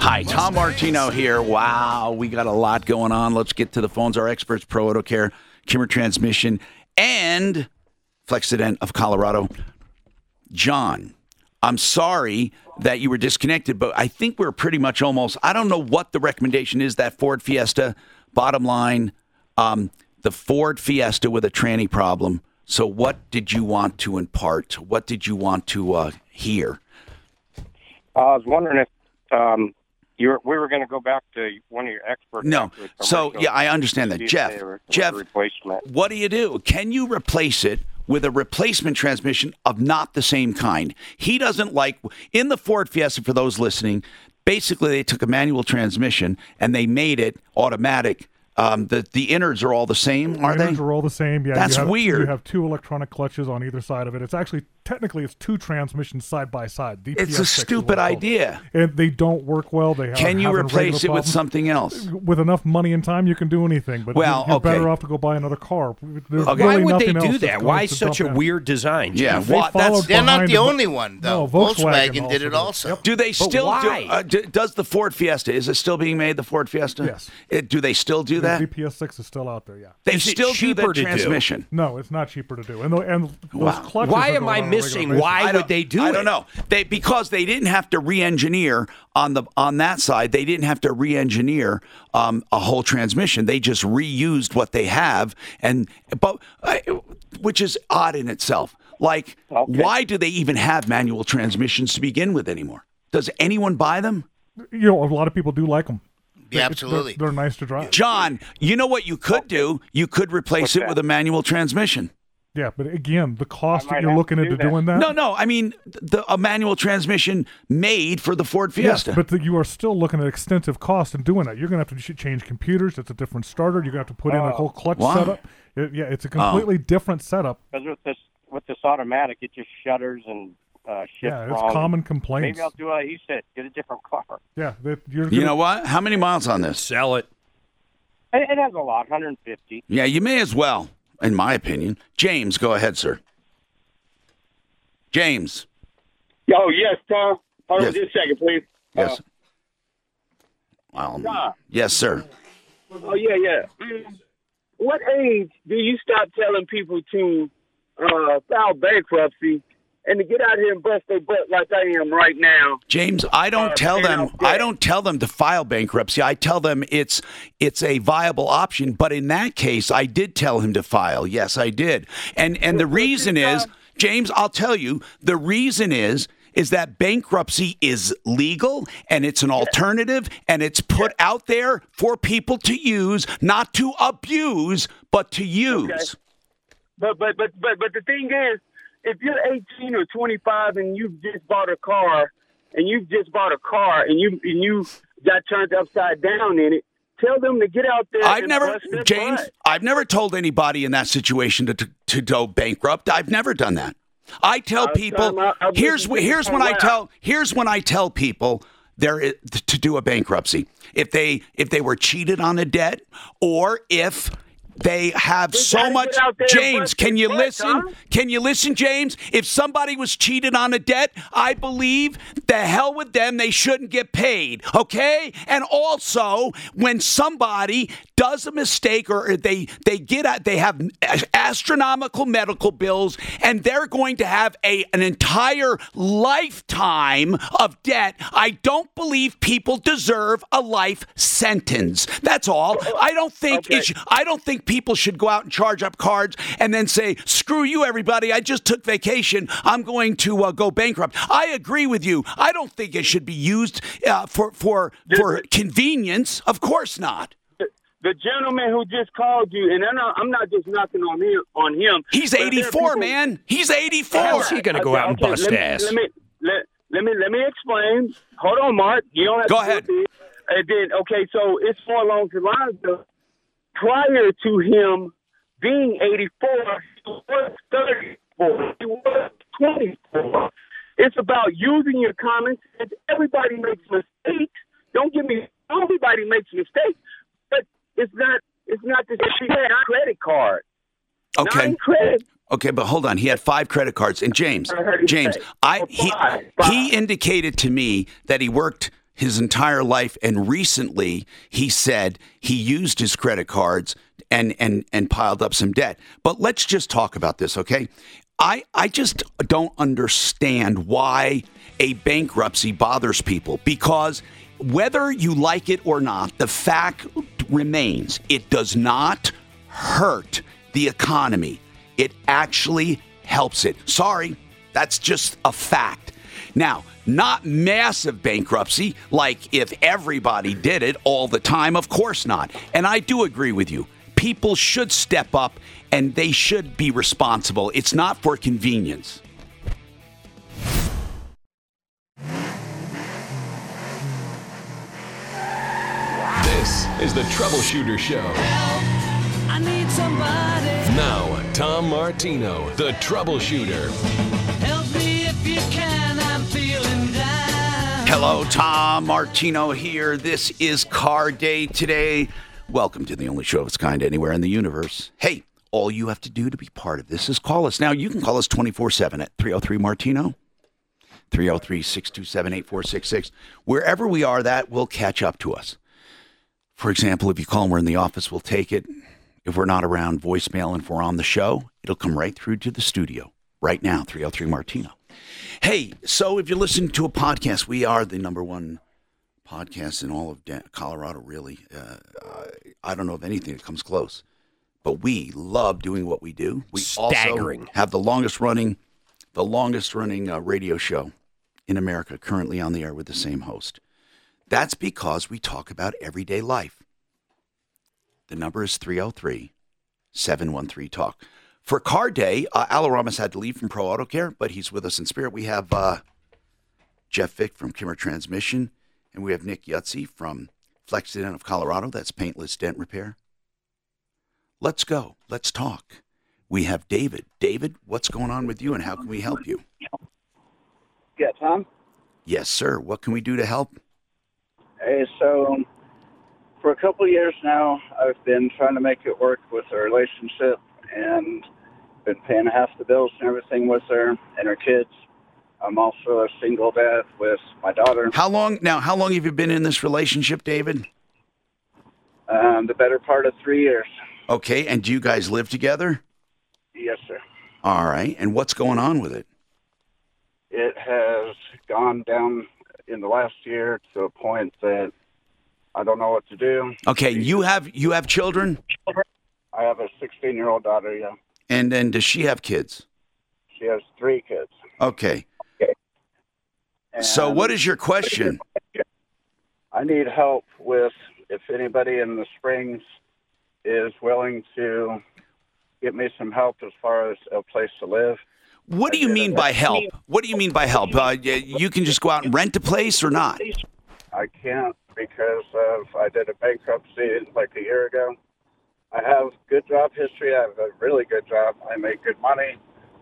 Hi, Tom Martino here. Wow, we got a lot going on. Let's get to the phones. Our experts, Pro Auto Care, Kimmer Transmission, and Flexident of Colorado. John, I'm sorry that you were disconnected, but I think we're pretty much almost. I don't know what the recommendation is. That Ford Fiesta, bottom line, um, the Ford Fiesta with a tranny problem. So, what did you want to impart? What did you want to uh, hear? I was wondering if um, you were, we were going to go back to one of your experts. No. So yeah, I understand that, Jeff. Jeff, replacement. what do you do? Can you replace it with a replacement transmission of not the same kind? He doesn't like in the Ford Fiesta. For those listening, basically they took a manual transmission and they made it automatic. Um, the the innards are all the same, are they? Innards are all the same. Yeah, That's you have, weird. You have two electronic clutches on either side of it. It's actually technically it's two transmissions side by side. It's a stupid what idea. and they don't work well. They Can you replace it with problems. something else? With enough money and time, you can do anything. But Well, you're, you're better off to go buy another car. There's Why really would they do that? Why such a in. weird design? Yeah, They wha- followed that's They're not the the- only one, though. No, Volkswagen Volkswagen, did it also. Do they still do? Uh, d- does the Ford Fiesta is it still being made? The Ford Fiesta? Yes. It, do they still do The that? DPS6 is still out there. Yeah. They Is still do cheaper the to do? transmission. No, it's not cheaper to do. And the, and those Wow. clutches. Why am I on a regular missing? Why I would they do I it? don't know. They because they didn't have to re-engineer on the on that side. They didn't have to re-engineer um, a whole transmission. They just reused what they have, and but uh, which is odd in itself. Like, why do they even have manual transmissions to begin with anymore? Does anyone buy them? You know, a lot of people do like them. Yeah, absolutely. They're, they're nice to drive. John, you know what you could do? You could replace it with a manual transmission. Yeah, but again, the cost that you're looking into do that. doing that. No, no. I mean, the a manual transmission made for the Ford Fiesta. Yes, Fiesta. but the, you are still looking at extensive cost in doing that. You're going to have to change computers. It's a different starter. You're going to have to put in a Oh. whole clutch Why? setup. It- yeah, it's a completely different setup. Because with this with this automatic, it just shudders and uh, shifts Yeah, it's wrong. common complaints. Maybe I'll do what you said. Get a different car. Yeah, that you're. you gonna- know what? How many miles on this? Sell it. It, it has a lot, 150. Yeah, you may as well, in my opinion. James, go ahead, sir. James. Oh, yes, Tom. Hold Yes. on just a second, please. Yes. Um, Tom. yes, sir. Oh, yeah, yeah. What age do you stop telling people to uh, file bankruptcy and to get out here and bust their butt like I am right now? James, I don't Uh, tell them I don't tell them to file bankruptcy. I tell them it's it's a viable option, but in that case I did tell him to file. Yes, I did. And and the reason is, James, I'll tell you, the reason is is that bankruptcy is legal and it's an alternative and it's put out there for people to use, not to abuse, but to use. But but but but but the thing is, if you're 18 or 25 and you've just bought a car, and you've just bought a car and you and you got turned upside down in it, tell them to get out there. I've never, James, butt. I've never told anybody in that situation to, to, to go bankrupt. I've never done that. I tell people, I- I've here's here's when I tell here's when I tell people there i- to do a bankruptcy. If they if they were cheated on a debt or if they have They so much James, can you listen? Tom. Can you listen, James? If somebody was cheated on a debt, I believe the hell with them, they shouldn't get paid. Okay? And also, when somebody does a mistake or they they get out, they have astronomical medical bills, and they're going to have a an entire lifetime of debt. I don't believe people deserve a life sentence. That's all. I don't think it I don't think people should go out and charge up cards and then say, "Screw you, everybody! I just took vacation. I'm going to uh, go bankrupt." I agree with you. I don't think it should be used uh, for for for convenience. Of course not. The gentleman who just called you, and I'm not, I'm not just knocking on him. On him, He's but there are 84, people- man. He's 84. How's he gonna go out and bust let me, ass? Let me let, let me let me explain. Hold on, Mark. You don't have Go to ahead. And then okay, so it's more along the lines of prior to him being 84, he was 34. He was 24. It's about using your common sense. Everybody makes mistakes. Don't give me. Everybody makes mistakes, but it's not. It's not the same credit card. Okay. Credit. Okay, but hold on. He had five credit cards. And James, I heard you James. I Oh, he he indicated to me that he worked his entire life, and recently he said he used his credit cards and and and piled up some debt. But let's just talk about this, okay? I I just don't understand why a bankruptcy bothers people because whether you like it or not, the fact remains it does not hurt the economy. It actually helps it. Sorry, that's just a fact. Now, not massive bankruptcy, like if everybody did it all the time, of course not. And I do agree with you. People should step up and they should be responsible. It's not for convenience. This is the Troubleshooter Show. I need somebody. Now, Tom Martino, the Troubleshooter. Hello, Tom Martino here. This is Car Day today. Welcome to the only show of its kind anywhere in the universe. Hey, all you have to do to be part of this is call us. Now, you can call us 24 7 at 303 Martino, 303 627 8466. Wherever we are, that will catch up to us. For example, if you call and we're in the office, we'll take it. If we're not around, voicemail, and if we're on the show, it'll come right through to the studio right now, 303 Martino. Hey, so if you're listening to a podcast, we are the number one podcast in all of Dan- Colorado, really. Uh, I don't know of anything that comes close, but we love doing what we do. We Staggering. also have the longest running, the longest running uh, radio show in America currently on the air with the same host. That's because we talk about everyday life. The number is 303 713 Talk. For Car Day, uh, Al Ramos had to leave from Pro Auto Care, but he's with us in spirit. We have uh, Jeff Vick from Kimmer Transmission, and we have Nick Yutzi from Flexident of Colorado. That's paintless dent repair. Let's go. Let's talk. We have David. David, what's going on with you, and how can we help you? Yeah, Tom. Yes, sir. What can we do to help? Hey, so for a couple of years now, I've been trying to make it work with our relationship and been paying half the bills and everything with her and her kids. I'm also a single dad with my daughter. How long now? How long have you been in this relationship, David? Um, the better part of three years. Okay, and do you guys live together? Yes, sir. All right, and what's going on with it? It has gone down in the last year to a point that I don't know what to do. Okay, you have you have children, I have a 16 year old daughter. Yeah, and then does she have kids? she has three kids. Okay. okay. So, what is your question? I need help with if anybody in the Springs is willing to get me some help as far as a place to live. What do you mean by help? What do you mean by help? Uh, you can just go out and rent a place or not? I can't because of I did a bankruptcy like a year ago. I have good job history. I have a really good job. I make good money.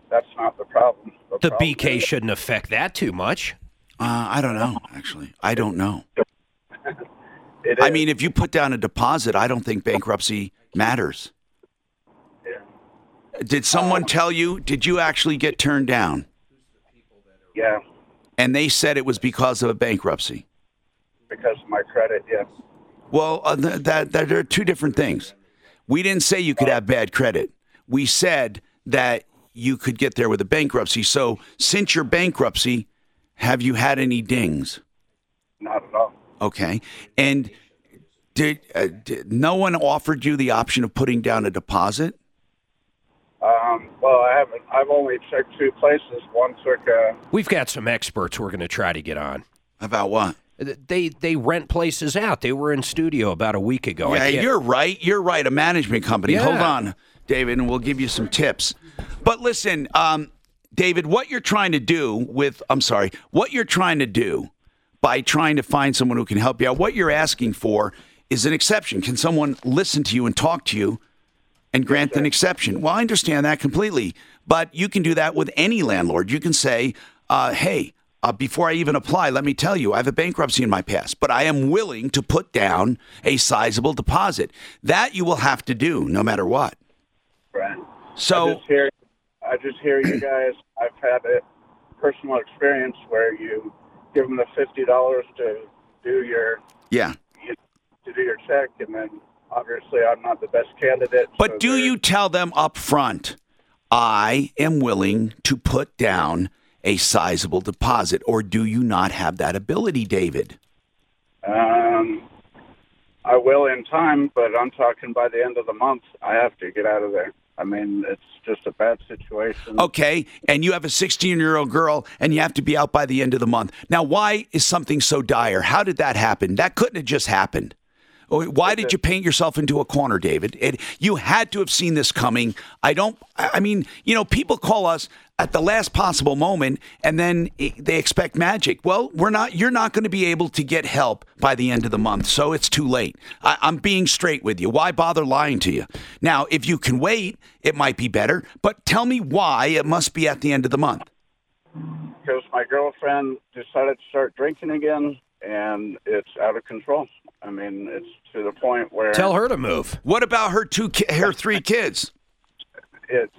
That's not the problem. The BK shouldn't affect that too much. Uh, I don't know. Actually, I don't know. I mean, if you put down a deposit, I don't think bankruptcy matters. Yeah. Did someone tell you? Did you actually get turned down? Yeah, And they said it was because of a bankruptcy. because of my credit. Yes. Well, uh, th- that, that there are two different things. We didn't say you could have bad credit. We said that you could get there with a bankruptcy. So, since your bankruptcy, have you had any dings? Not at all. Okay. And did, uh, did no one offered you the option of putting down a deposit? Um, well, I haven't. I've only checked two places. One took uh, We've got some experts we're going to try to get on. About what? They they rent places out. They were in studio about a week ago. Yeah, you're right. You're right. A management company. Yeah. Hold on, David, and we'll give you some tips. But listen, um, David, what you're trying to do with, I'm sorry, what you're trying to do by trying to find someone who can help you out, what you're asking for is an exception. Can someone listen to you and talk to you and grant an exception? Well, I understand that completely, but you can do that with any landlord. You can say, uh, hey, uh, before I even apply, let me tell you, I have a bankruptcy in my past, but I am willing to put down a sizable deposit. That you will have to do no matter what. Right. So I just hear, I just hear you guys. I've had a personal experience where you give them the fifty dollars to do your Yeah. to do your check, and then obviously I'm not the best candidate. But do you tell them up front, I am willing to put down a sizable deposit, or do you not have that ability, David? Um, I will in time, but I'm talking by the end of the month. I have to get out of there. I mean, it's just a bad situation. Okay, and you have a 16 year old girl, and you have to be out by the end of the month. Now, why is something so dire? How did that happen? That couldn't have just happened. Oh, Why did you paint yourself into a corner, David? It, you had to have seen this coming. I don't. I I mean, you know, people call us at the last possible moment, and then they expect magic. Well, we're not. You're not going to be able to get help by the end of the month, so it's too late. I, I'm being straight with you. Why bother lying to you? Now, if you can wait, it might be better. But tell me why it must be at the end of the month. because my girlfriend decided to start drinking again, and it's out of control. I mean, it's to the point where tell her to move. What about her two, ki- her three kids? it's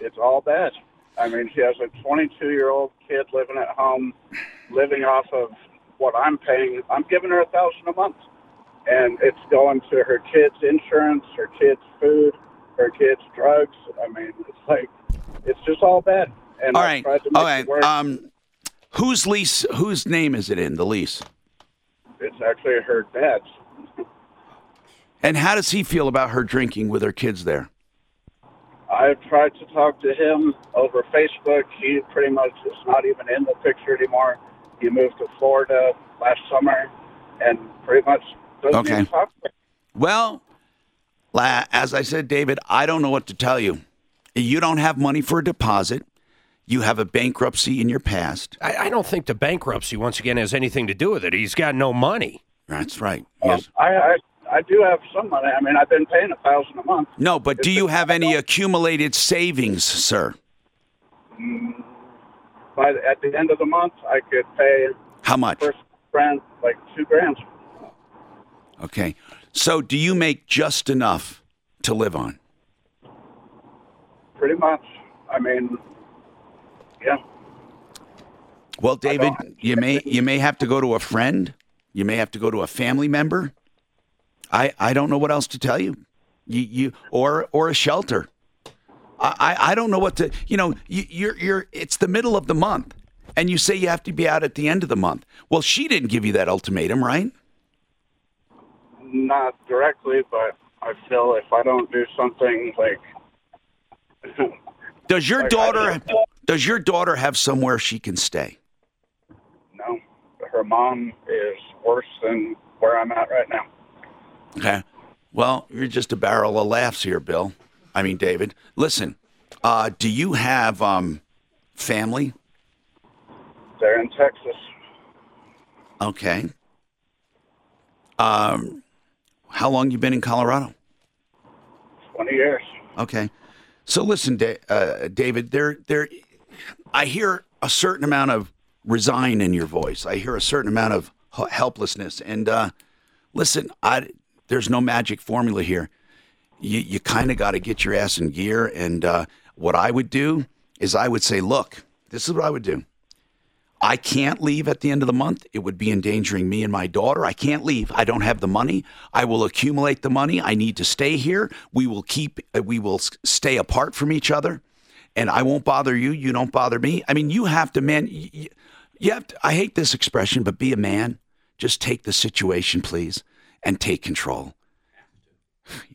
it's all bad. I mean, she has a 22 year old kid living at home, living off of what I'm paying. I'm giving her a thousand a month, and it's going to her kids' insurance, her kids' food, her kids' drugs. I mean, it's like it's just all bad. And all I right, tried to make all right. it work. Um, whose lease? Whose name is it in the lease? It's actually her dad's. And how does he feel about her drinking with her kids there? I've tried to talk to him over Facebook. He pretty much is not even in the picture anymore. He moved to Florida last summer, and pretty much doesn't Okay. talk to Well, as I said, David, I don't know what to tell you. You don't have money for a deposit. You have a bankruptcy in your past. I, I don't think the bankruptcy once again has anything to do with it. He's got no money. That's right. Um, I, I I do have some money. I mean, I've been paying a thousand a month. No, but do you have any accumulated savings, sir? Mm, By the, at the end of the month, I could pay How much? first grand like two grand. Okay. So do you make just enough to live on? Pretty much. I mean, yeah. Well, David, you may you may have to go to a friend. You may have to go to a family member. I I don't know what else to tell you. You you or or a shelter. I I, I don't know what to. You know, you, you're you're. It's the middle of the month, and you say you have to be out at the end of the month. Well, she didn't give you that ultimatum, right? Not directly, but I feel if I don't do something like Does your Like, daughter does your daughter have somewhere she can stay? no, her mom is worse than where I'm at right now. Okay. Well, you're just a barrel of laughs here, Bill. I mean, David. Listen, uh, do you have um, family? They're in Texas. Okay. Um, how long you been in Colorado? Twenty years. Okay. So listen, Da- uh, David. There, there. I hear a certain amount of resign in your voice. I hear a certain amount of helplessness. And uh, listen, I there's no magic formula here. You you kind of got to get your ass in gear. And uh, what I would do is I would say, look, this is what I would do. I can't leave at the end of the month. It would be endangering me and my daughter. I can't leave. I don't have the money. I will accumulate the money. I need to stay here. We will keep we will stay apart from each other and I won't bother you, you don't bother me. I mean, you have to man you, you have to, I hate this expression, but be a man. Just take the situation, please, and take control.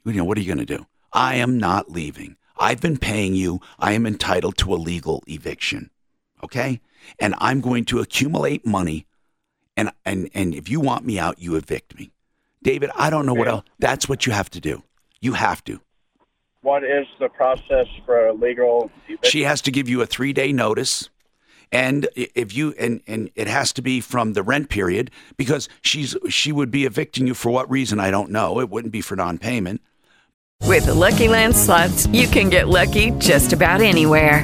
You know, what are you going to do? I am not leaving. I've been paying you. I am entitled to a legal eviction okay? And I'm going to accumulate money, and and and if you want me out, you evict me, David. I don't know what else. That's what you have to do. You have to. What is the process for a legal eviction? She has to give you a three day notice. And if you and and it has to be from the rent period because she's she would be evicting you for what reason I don't know. It wouldn't be for non-payment. With the Lucky Land slots, you can get lucky just about anywhere.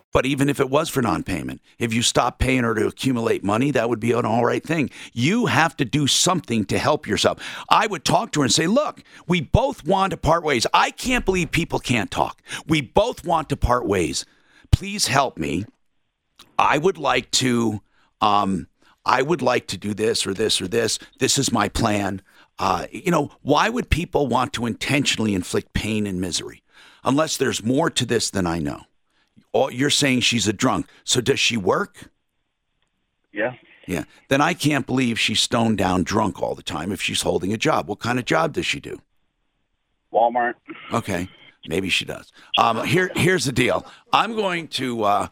But even if it was for non payment, if you stop paying her to accumulate money, that would be an all right thing. You have to do something to help yourself. I would talk to her and say, Look, we both want to part ways. I can't believe people can't talk. We both want to part ways. Please help me. I would like to. Um, I would like to do this or this or this. This is my plan. Uh, you know, why would people want to intentionally inflict pain and misery? Unless there's more to this than I know. All, you're saying she's a drunk. So does she work? Yeah. Yeah. Then I can't believe she's stoned down drunk all the time if she's holding a job. What kind of job does she do? Walmart. Okay. Maybe she does. Um, here, here's the deal. I'm going to, uh,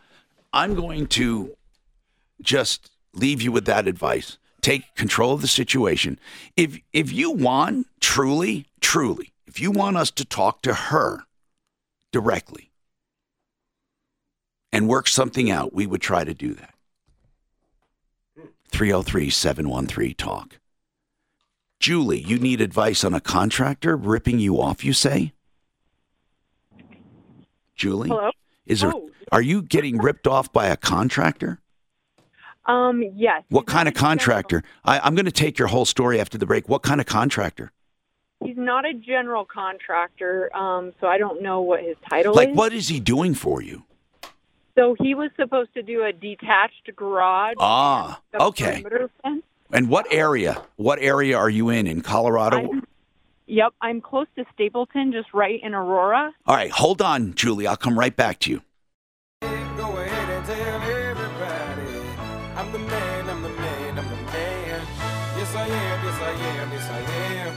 I'm going to just leave you with that advice. Take control of the situation. If if you want truly, truly, if you want us to talk to her directly and work something out, we would try to do that. 303 713 talk. Julie, you need advice on a contractor ripping you off, you say? Julie? Hello? Is there Oh. are you getting ripped off by a contractor? Um, yes. What kind of contractor? I, I'm going to take your whole story after the break. What kind of contractor? He's not a general contractor, um, so I don't know what his title Like, is. Like, what is he doing for you? So he was supposed to do a detached garage. Ah, okay. And what area? What area are you in in Colorado? I'm- Yep, I'm close to Stapleton, just right in Aurora. All right, hold on, Julie. I'll come right back to you. I'm the man, I'm the man, I'm the man. Yes, I am, yes, I am, yes, I am.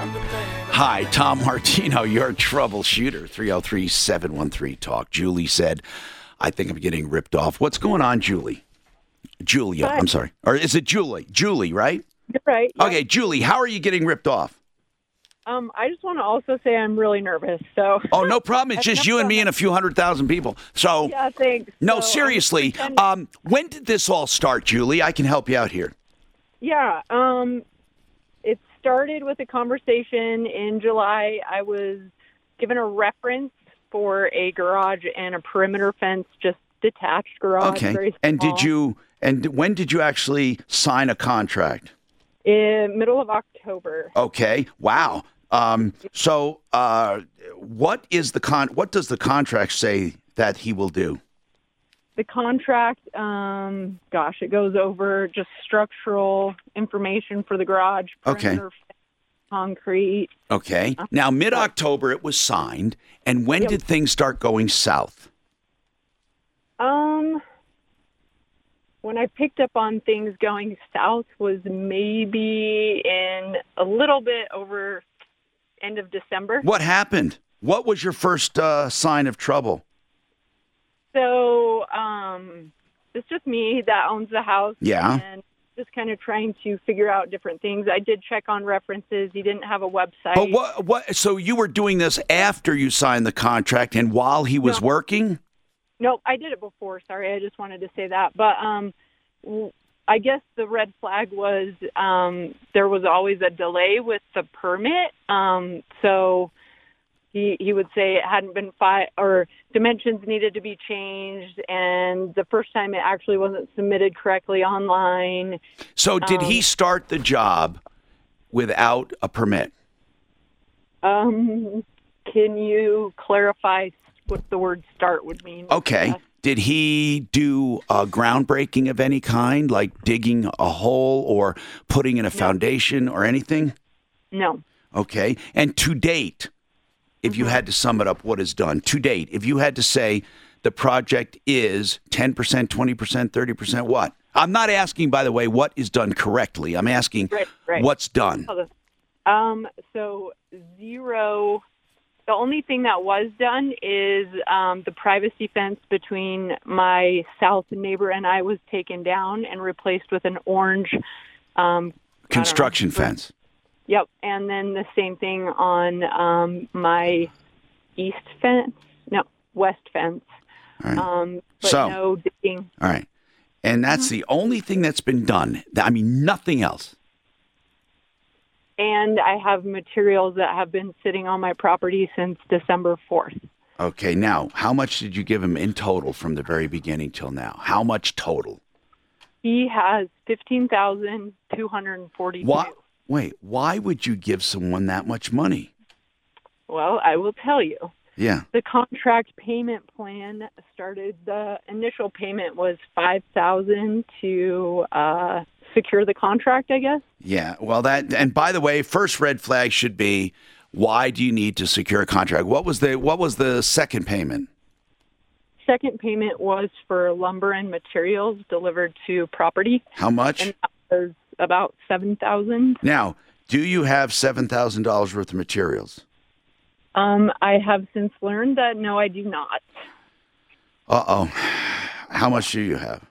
I'm the man. Hi, Tom Martino, your troubleshooter. 303 713 Talk. Julie said, I think I'm getting ripped off. What's going on, Julie? Julia, Hi. I'm sorry. Or is it Julie? Julie, right? You're right. yep. Okay, Julie, how are you getting ripped off? Um, I just want to also say I'm really nervous. So. Oh, no problem. It's just you and me and a few hundred thousand people. So, Yeah, thanks. no, So, seriously. Um, when did this all start, Julie? I can help you out here. Yeah, um, it started with a conversation in July. I was given a reference for a garage and a perimeter fence, just detached garage. Okay. And did you? And when did you actually sign a contract? In middle of October. Okay. Wow. Um, so, uh, what is the con? What does the contract say that he will do? The contract, um, gosh, it goes over just structural information for the garage, Okay. Concrete. Okay. Now, mid October, it was signed. And when Yep. did things start going south? Um, when I picked up on things going south was maybe in a little bit over end of December. What happened? What was your first uh, sign of trouble? So, um, it's just me that owns the house. Yeah. And just kind of trying to figure out different things. I did check on references. He didn't have a website. But what? What? So you were doing this after you signed the contract and while he was No. working? Nope, I did it before. Sorry, I just wanted to say that. But um, I guess the red flag was um, there was always a delay with the permit. Um, so he he would say it hadn't been fi or dimensions needed to be changed, and the first time it actually wasn't submitted correctly online. So did he Um, start the job without a permit? Um, can you clarify what the word "start" would mean? Okay. Did he do a groundbreaking of any kind, like digging a hole or putting in a foundation or anything? No. Okay. And to date, if you had to sum it up, what is done to date? If you had to say the project is 10%, 20%, 30%, what? I'm not asking, by the way, what is done correctly. I'm asking Right, right. what's done. Um, so zero. The only thing that was done is um, the privacy fence between my south neighbor and I was taken down and replaced with an orange um, Construction fence. Yep, and then the same thing on um, my east fence. No, west fence. right. Um, but So- no digging. All right. And that's Mm-hmm. the only thing that's been done. I mean, nothing else. And I have materials that have been sitting on my property since December 4th. Okay, now, how much did you give him in total from the very beginning till now? How much total? He has 15242 Why? Wait, why would you give someone that much money? Well, I will tell you. Yeah. The contract payment plan started. The initial payment was five thousand to uh, secure the contract. I guess. Yeah. Well, that and by the way, first red flag should be why do you need to secure a contract? What was the what was the second payment? Second payment was for lumber and materials delivered to property. How much? And that was about seven thousand. Now, do you have seven thousand dollars worth of materials? Um, I have since learned that no, I do not. Uh oh. How much do you have?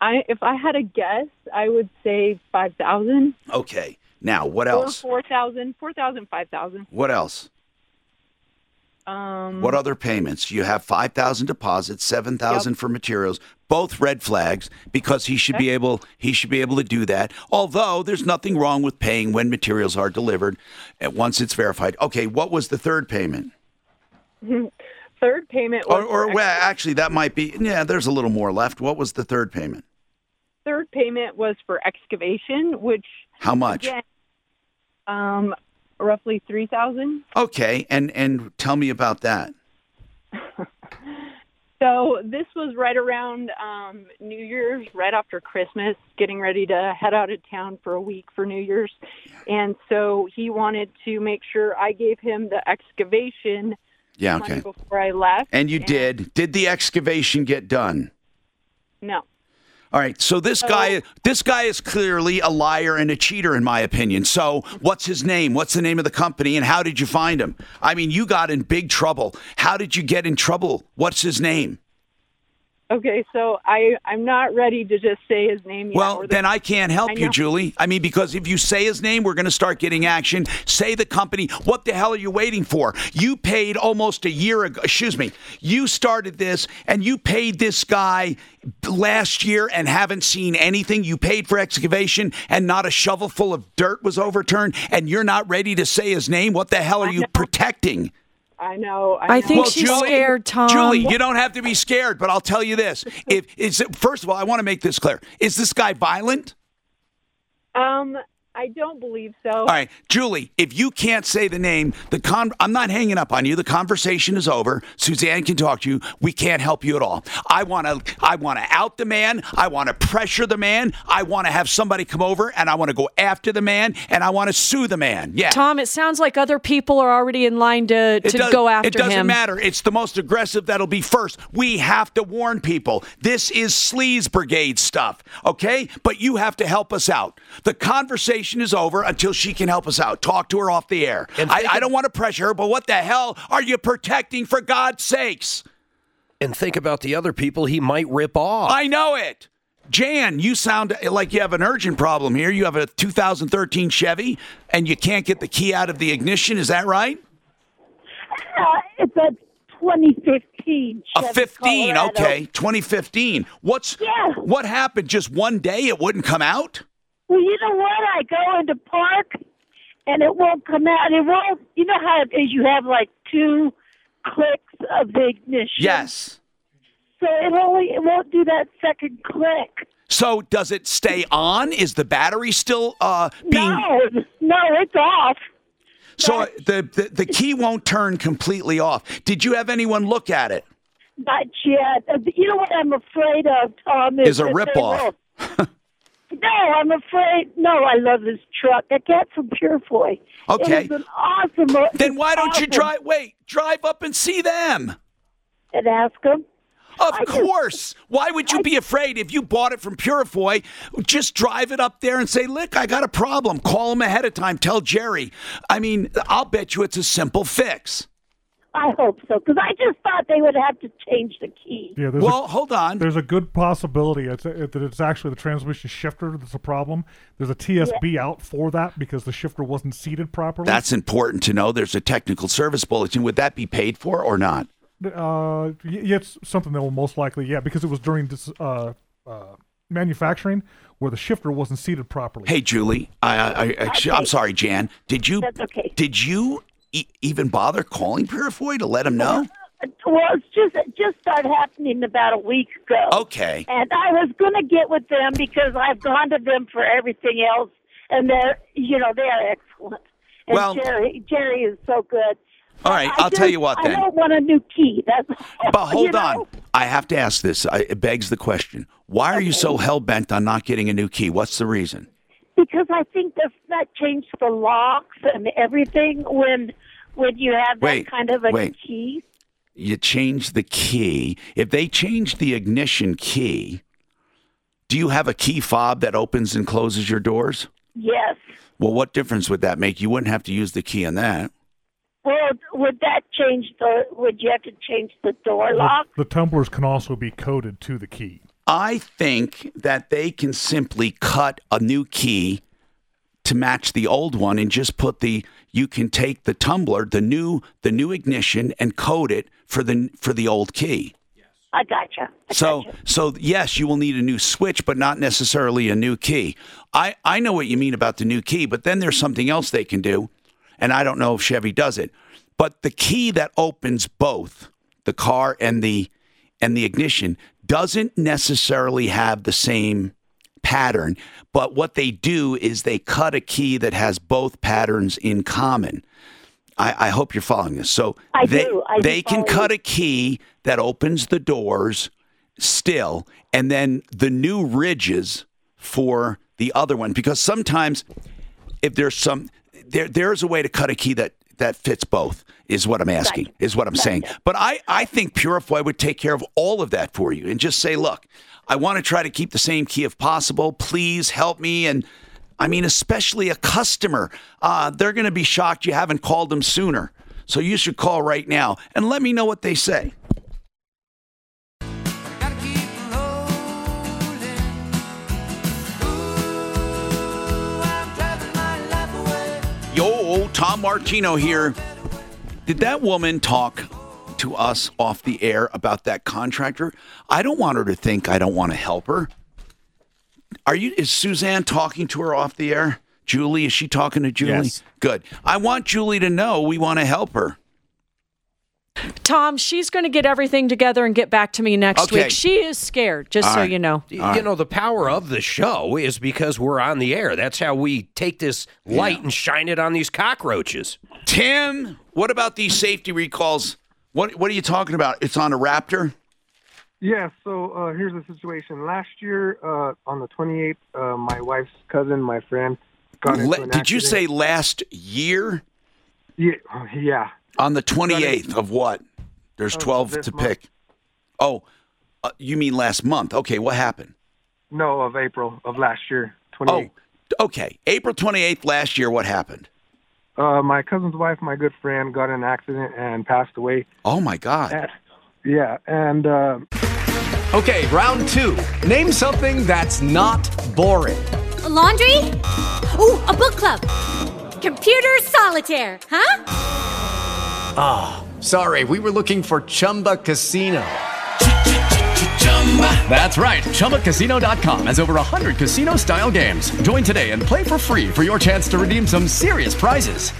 I if I had a guess, I would say five thousand. Okay. Now, what else? Or else? four thousand, four thousand, five thousand. What else? Um, What other payments? You have five thousand deposits, seven thousand for materials. Both red flags because he should be able he should be able to do that. Although there's nothing wrong with paying when materials are delivered, and once it's verified. Okay, what was the third payment? Third payment was Or, or well, actually, that might be. Yeah, there's a little more left. What was the third payment? third payment was for excavation, which How much? again, um, roughly three thousand. Okay, and and tell me about that. So this was right around um, New Year's, right after Christmas, getting ready to head out of town for a week for New Year's, and so he wanted to make sure I gave him the excavation Yeah, okay. before I left. And you did. Did the excavation get done? No. All right. So this guy, this guy is clearly a liar and a cheater, in my opinion. So what's his name? What's the name of the company? And how did you find him? I mean, you got in big trouble. How did you get in trouble? What's his name? Okay, so I I'm not ready to just say his name yet. Well, the- then I can't help I you. Julie. I mean, because if you say his name, we're going to start getting action. Say the company. What the hell are you waiting for? You paid almost a year ago. Excuse me. You started this and you paid this guy last year and haven't seen anything. You paid for excavation and not a shovel full of dirt was overturned, and you're not ready to say his name. What the hell are you protecting? I know. I, I know. think she's scared, Tom. Julie, you don't have to be scared, but I'll tell you this: if it's first of all, I want to make this clear: is this guy violent? Um, I don't believe so. All right, Julie, if you can't say the name, the con I'm not hanging up on you. The conversation is over. Suzanne can talk to you. We can't help you at all. I want to I want to out the man. I want to pressure the man. I want to have somebody come over and I want to go after the man and I want to sue the man. Yeah. Tom, it sounds like other people are already in line to, to does- go after him. It doesn't him. matter. It's the most aggressive that'll be first. We have to warn people. This is Sleaze Brigade stuff, okay? But you have to help us out. The conversation is over until she can help us out. Talk to her off the air. I, I don't want to pressure her, but what the hell are you protecting for God's sakes? And think about the other people he might rip off. I know it. Jan, you sound like you have an urgent problem here. You have a 2013 Chevy and you can't get the key out of the ignition. Is that right? Uh, it's a 2015 A 15, Colorado. okay. 2015. What's what happened? Just one day it wouldn't come out? Well, you know what? I go into park and it won't come out. It won't. You know how it is? You have like two clicks of the ignition. Yes. So it only it won't do that second click. So does it stay on? Is the battery still uh being No, no, it's off. So the, the the key won't turn completely off. Did you have anyone look at it? Not yet. You know what I'm afraid of, Tom? Is a that they ripoff. No, I'm afraid. No, I love this truck. I get from Purifoy. Okay. It is an awesome. Then why don't you drive wait, drive up and see them? and ask them? Of course. Why would you be afraid if you bought it from Purifoy? Just drive it up there and say, "Look, I got a problem." Call them ahead of time. Tell Jerry. I mean, I'll bet you it's a simple fix. I hope so, because I just thought they would have to change the key. Yeah, well, a, hold on. There's a good possibility it's that it's actually the transmission shifter that's a problem. There's a TSB out for that because the shifter wasn't seated properly. That's important to know. There's a technical service bulletin. Would that be paid for or not? Uh, yeah, it's something that will most likely, yeah, because it was during this uh, uh, manufacturing where the shifter wasn't seated properly. Hey, Julie. I, I, I, I'm sorry, Jan. Did you? That's okay. Did you e- even bother calling Purifoy to let him know? Well, it's just it just started happening about a week ago. Okay. And I was going to get with them because I've gone to them for everything else, and they're you know they are excellent. And Well- Jerry Jerry is so good. All right, I'll tell you what then. I don't want a new key. That's But hold you know? on. I have to ask this. I, it begs the question. Why are you so hell bent on not getting a new key? What's the reason? Because I think that's that changed the locks and everything when when you have that Wait, kind of a wait. key. You change the key. If they change the ignition key, do you have a key fob that opens and closes your doors? Yes. Well, what difference would that make? You wouldn't have to use the key on that. Well, would that change the? Would you have to change the door lock? The tumblers can also be coded to the key. I think that they can simply cut a new key to match the old one and just put the you can take the tumbler, the new the new ignition and code it for the for the old key. I gotcha. So so yes, you will need a new switch but not necessarily a new key. I I know what you mean about the new key, but then there's something else they can do and I don't know if Chevy does it. But the key that opens both the car and the and the ignition doesn't necessarily have the same pattern, but what they do is they cut a key that has both patterns in common. I, I hope you're following this. So I they, do. I they can cut a key that opens the doors still, and then the new ridges for the other one. Because sometimes, if there's some, there there's a way to cut a key that that fits both. Is what I'm asking. Is what I'm saying. But I I think Purifoy would take care of all of that for you and just say, look, I want to try to keep the same key if possible. Please help me and. I mean, especially a customer. Uh, they're going to be shocked you haven't called them sooner. So you should call right now and let me know what they say. Tom Martino here. Did that woman talk to us off the air about that contractor? I don't want her to think I don't want to help her. Are you is Suzanne talking to her off the air? Julie, is she talking to Julie? Yes. Good. I want Julie to know we want to help her. Tom, she's going to get everything together and get back to me next Okay. week. She is scared, just All so right. you know. You know, the power of the show is because we're on the air. That's how we take this light and shine it on these cockroaches. Tim, what about these safety recalls? What what are you talking about? It's on a Raptor? Yeah, so uh, here's the situation. Last year, uh, on the 28th, uh, my wife's cousin, my friend, got into Le- an did you say last year? Yeah, yeah. On the 28th of what? There's Of 12 to month. pick. Oh, uh, you mean last month. Okay, what happened? No, of April of last year, Oh, okay. April 28th last year, what happened? Uh, my cousin's wife, my good friend, got in an accident and passed away. Oh, my God. And- yeah, and uh, Okay, round two. Name something that's not boring. laundry? Ooh, a book club. Computer solitaire, huh? Ah, sorry, we were looking for Chumba Casino. That's right, ChumbaCasino.com has over 100 casino style games. Join today and play for free for your chance to redeem some serious prizes.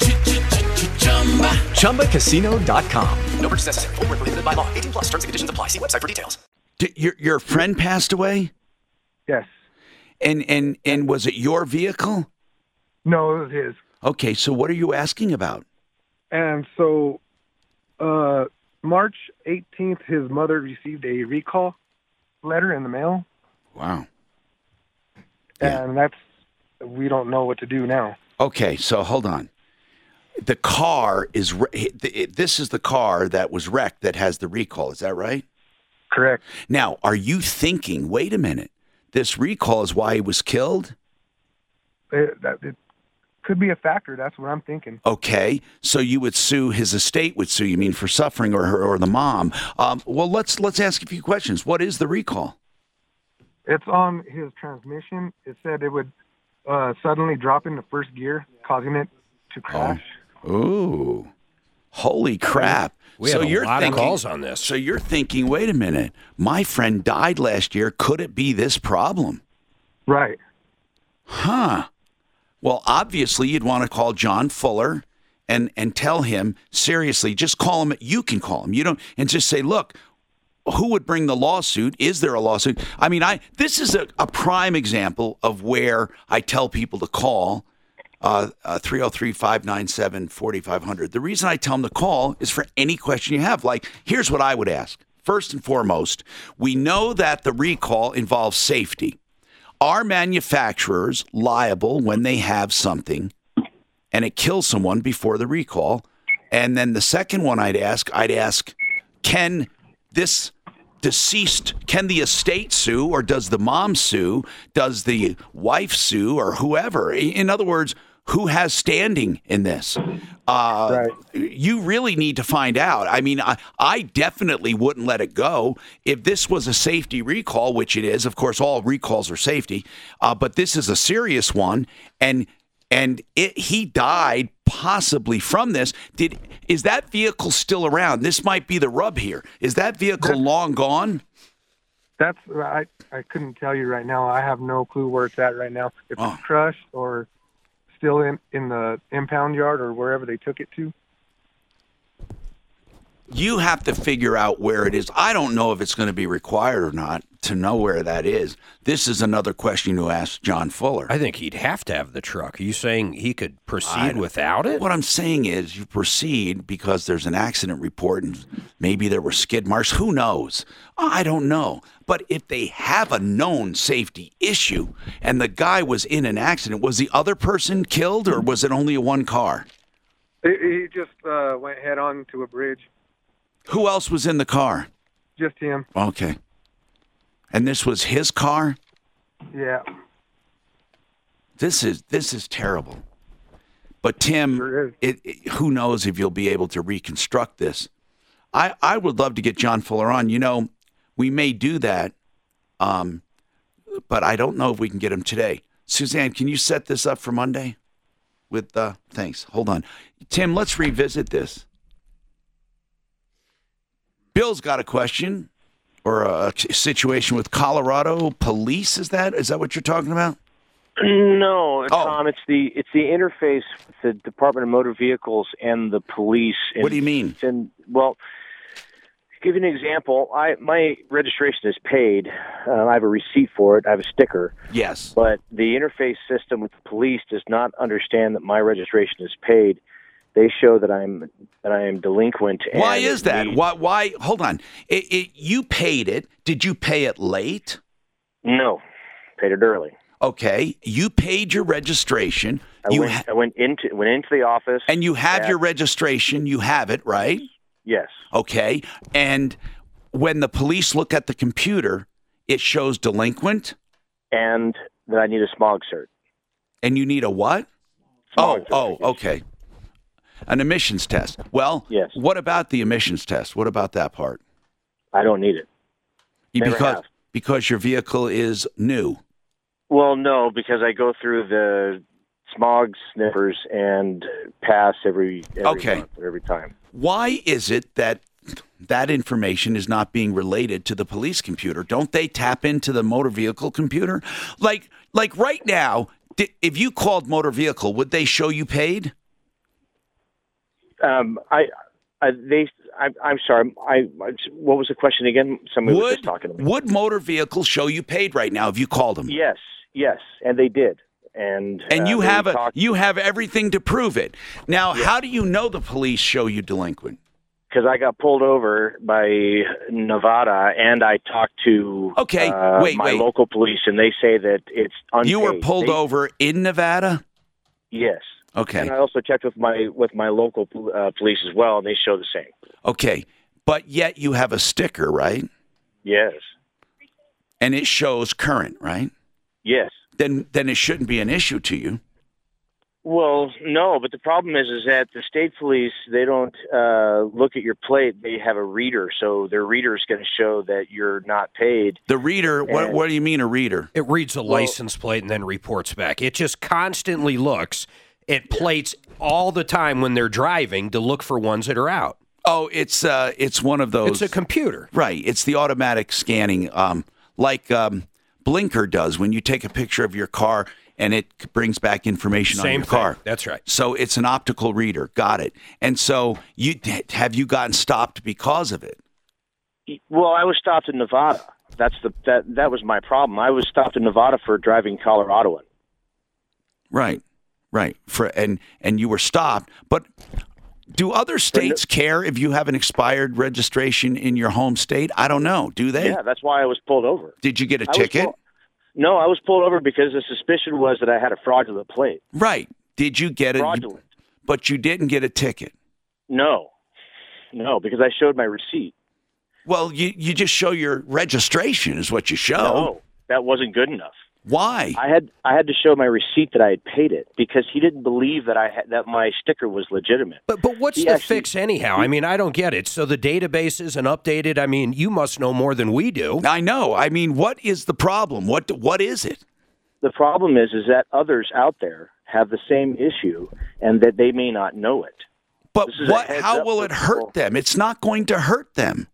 ChumbaCasino.com. No purchase necessary, Void where prohibited by law, 18 plus terms and conditions apply. See website for details. Did your your friend passed away? Yes. And and and was it your vehicle? no, it was his. Okay, so what are you asking about? And so, uh, March 18th, his mother received a recall letter in the mail, Wow. and that's we don't know what to do now. Okay, so hold on. The car is this is the car that was wrecked that has the recall. Is that right? Correct. Now, are you thinking? Wait a minute. This recall is why he was killed. It, that, it could be a factor. That's what I'm thinking. Okay, so you would sue his estate would sue. You mean for suffering, or her, or the mom? Um, well, let's let's ask a few questions. What is the recall? It's on his transmission. It said it would uh, suddenly drop into first gear, causing it to crash. Ooh. Holy crap! We so have a you're lot of calls on this. So you're thinking, wait a minute, my friend died last year. Could it be this problem? Right. Huh. Well, obviously, you'd want to call John Fuller and and tell him seriously. Just call him. You can call him. You don't and just say, look. Who would bring the lawsuit? Is there a lawsuit? I mean, I this is a, a prime example of where I tell people to call uh, 303 597 4500. The reason I tell them to call is for any question you have. Like, here's what I would ask. First and foremost, we know that the recall involves safety. Are manufacturers liable when they have something and it kills someone before the recall? And then the second one I'd ask, I'd ask, can this deceased, can the estate sue or does the mom sue? Does the wife sue or whoever? In other words, who has standing in this? Uh, You really need to find out. I mean, I, I definitely wouldn't let it go. If this was a safety recall, which it is, of course, all recalls are safety, uh, but this is a serious one, and and it, he died possibly from this. Did is that vehicle still around? This might be the rub here. Is that vehicle long gone? That's I I couldn't tell you right now. I have no clue where it's at right now. If Oh. it's crushed or still in in the impound yard or wherever they took it to. You have to figure out where it is. I don't know if it's going to be required or not to know where that is. This is another question to ask John Fuller. I think he'd have to have the truck. Are you saying he could proceed without it? What I'm saying is you proceed because there's an accident report and maybe there were skid marks. Who knows? I don't know. But if they have a known safety issue and the guy was in an accident, was the other person killed or was it only one car? He, he just uh, went head on to a bridge. Who else was in the car? Just him. Okay. And this was his car? Yeah. This is this is terrible. But Tim, it, it- who knows if you'll be able to reconstruct this? I I would love to get John Fuller on. You know, we may do that, um, but I don't know if we can get him today. Suzanne, can you set this up for Monday? With uh, thanks. Hold on, Tim. Let's revisit this. Bill's got a question or a situation with Colorado police. Is that is that what you're talking about? No, Oh. Tom. It's the it's the interface with the Department of Motor Vehicles and the police. What do you mean? And well, give you an example, I my registration is paid. Uh, I have a receipt for it. I have a sticker. Yes. But the interface system with the police does not understand that my registration is paid. They show that I'm that I am delinquent. And Why is that? need- Why? Why? Hold on. It, it, you paid it. Did you pay it late? No, paid it early. Okay. You paid your registration. I you went, ha- I went into went into the office. and you have at- your registration. You have it, right? Yes. Okay. And when the police look at the computer, it shows delinquent, and that I need a smog cert. and you need a what? Oh, oh, okay. An emissions test. Well, Yes. What about the emissions test? What about that part? I don't need it. Never because have. because your vehicle is new. Well, no, because I go through the smog sniffers and pass every, every Okay. month or every time. Why is it that that information is not being related to the police computer? Don't they tap into the motor vehicle computer? Like like right now, if you called motor vehicle, would they show you paid? Um, I, I they, I, I'm sorry. I, what was the question again? Somebody was Would just talking to me. would motor vehicles show you paid right now if you called them? Yes, yes, and they did. And And uh, you have a you have everything to prove it. Now, how do you know the police show you delinquent? because I got pulled over by Nevada, and I talked to Okay, uh, wait, my wait. local police, and they say that it's unpaid. You were pulled They- over in Nevada? Yes. Okay. And I also checked with my with my local uh, police as well, and they show the same. Okay. But yet you have a sticker, right? Yes. And it shows current, right? Yes. Then then it shouldn't be an issue to you. Well, no, but the problem is, is that the state police they don't uh, look at your plate; they have a reader, so their reader is going to show that you're not paid. The reader, what And- what do you mean a reader? It reads a license plate and then reports back. It just constantly looks it plates all the time when they're driving to look for ones that are out. Oh, it's uh, it's one of those. It's a computer. Right. It's the automatic scanning, um, like um, Blinker does when you take a picture of your car and it brings back information on Same your thing. car. That's right. So it's an optical reader. Got it. And so you have you gotten stopped because of it? Well, I was stopped in Nevada. That's the that that was my problem. I was stopped in Nevada for driving Coloradoan. Right. Right. For and and you were stopped, but do other states care if you have an expired registration in your home state? I don't know. Do they? Yeah, that's why I was pulled over. Did you get a I ticket? pull- no, I was pulled over because the suspicion was that I had a fraudulent plate. Right. Did you get it? Fraudulent. But you didn't get a ticket. No, no, because I showed my receipt. Well, you you just show your registration is what you show. No, that wasn't good enough. Why? I had I had to show my receipt that I had paid it because he didn't believe that I had, that my sticker was legitimate. But but what's He the actually- fix anyhow? I mean, I don't get it. So the database isn't updated. I mean, you must know more than we do. I know. I mean, what is the problem? What what is it? The problem is is that others out there have the same issue and that they may not know it. But This is a what? How will it hurt people. them? It's not going to hurt them.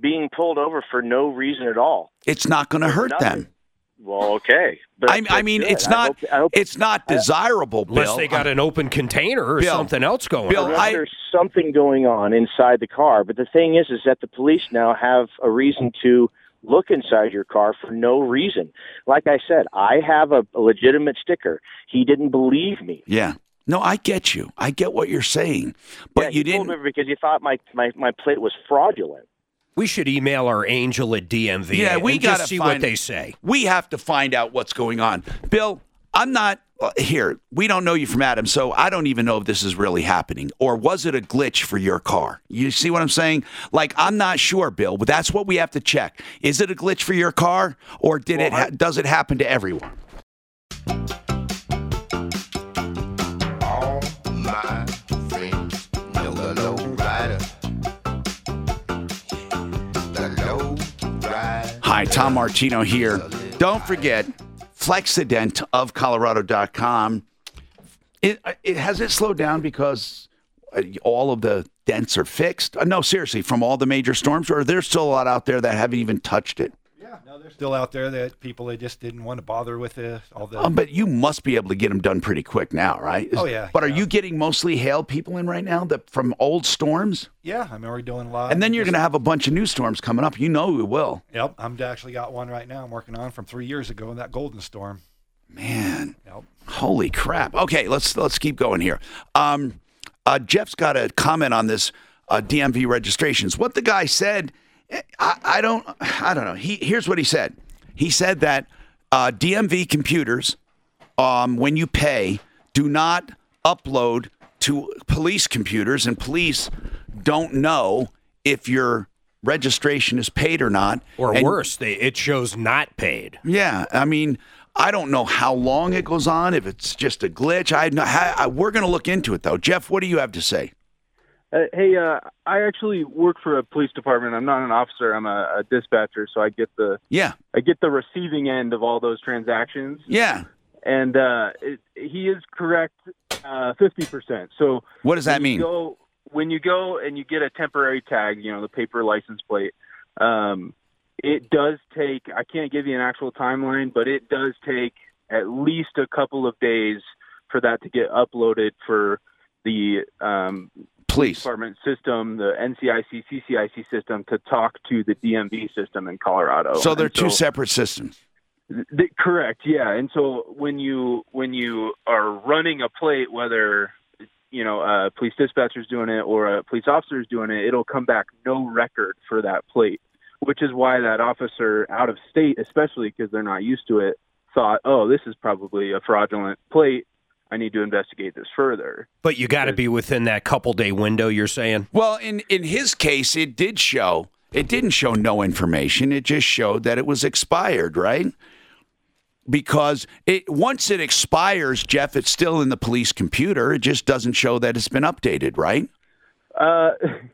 Being pulled over for no reason at all. It's not going to hurt them. Well, okay. But I, I mean, good. it's I not. hope- I hope- it's not desirable, Unless Bill. they got an open container or Bill, something else going Bill, on. Unless there's something going on inside the car. But the thing is, is that the police now have a reason to look inside your car for no reason. Like I said, I have a, a legitimate sticker. He didn't believe me. Yeah. No, I get you. I get what you're saying, but Yeah, you he didn't. me because he thought my, my, my plate was fraudulent. We should email our angel at DMV. Yeah, we got to see find, what they say. We have to find out what's going on. Bill, I'm not uh, here. We don't know you from Adam, so I don't even know if this is really happening or was it a glitch for your car? You see what I'm saying? Like I'm not sure, Bill, but that's what we have to check. Is it a glitch for your car or did it ha- does it happen to everyone? Hi, Tom Martino here. Don't forget, Flexident of Colorado.com. It, it has it slowed down because uh, all of the dents are fixed. Uh, no, seriously, from all the major storms, or there's still a lot out there that haven't even touched it. No, they're still out there that people they just didn't want to bother with the, all the. Um, but you must be able to get them done pretty quick now, right? Oh, yeah, But are you getting mostly hail people in right now that from old storms? yeah, I'm already doing a lot. And then you're going to have a bunch of new storms coming up. You know we will. Yep, I'm actually got one right now. I'm working on from three years ago in that golden storm. Man, Yep. holy crap! Okay, let's let's keep going here. Um, uh, Jeff's got a comment on this uh, DMV registrations. What the guy said, I, I don't, I don't know. He here's what he said. He said that uh, DMV computers, um, when you pay, do not upload to police computers, and police don't know if your registration is paid or not. Or And- worse, they, it shows not paid. yeah, I mean, I don't know how long it goes on. If it's just a glitch, I, I we're going to look into it though. Jeff, what do you have to say? Uh, hey, uh, I actually work for a police department. I'm not an officer. I'm a, a dispatcher, so I get the Yeah, I get the receiving end of all those transactions. yeah. And uh, it, he is correct, uh, fifty percent. So What does that mean? Go, when you go and you get a temporary tag, you know, the paper license plate. Um, it does take. I can't give you an actual timeline, but it does take at least a couple of days for that to get uploaded for the um, police department system, the NCIC CCIC system, to talk to the DMV system in Colorado. so they're And two separate systems. Th- correct. Yeah. And so when you when you are running a plate, whether you know a police dispatcher's doing it or a police officer's doing it, it'll come back no record for that plate, which is why that officer out of state, especially because they're not used to it, thought, oh, this is probably a fraudulent plate. I need to investigate this further. But you got to be within that couple day window. You're saying. Well, in in his case, it did show. It didn't show no information. It just showed that it was expired, right? Because it once it expires, Jeff, it's still in the police computer. It just doesn't show that it's been updated, right? Uh,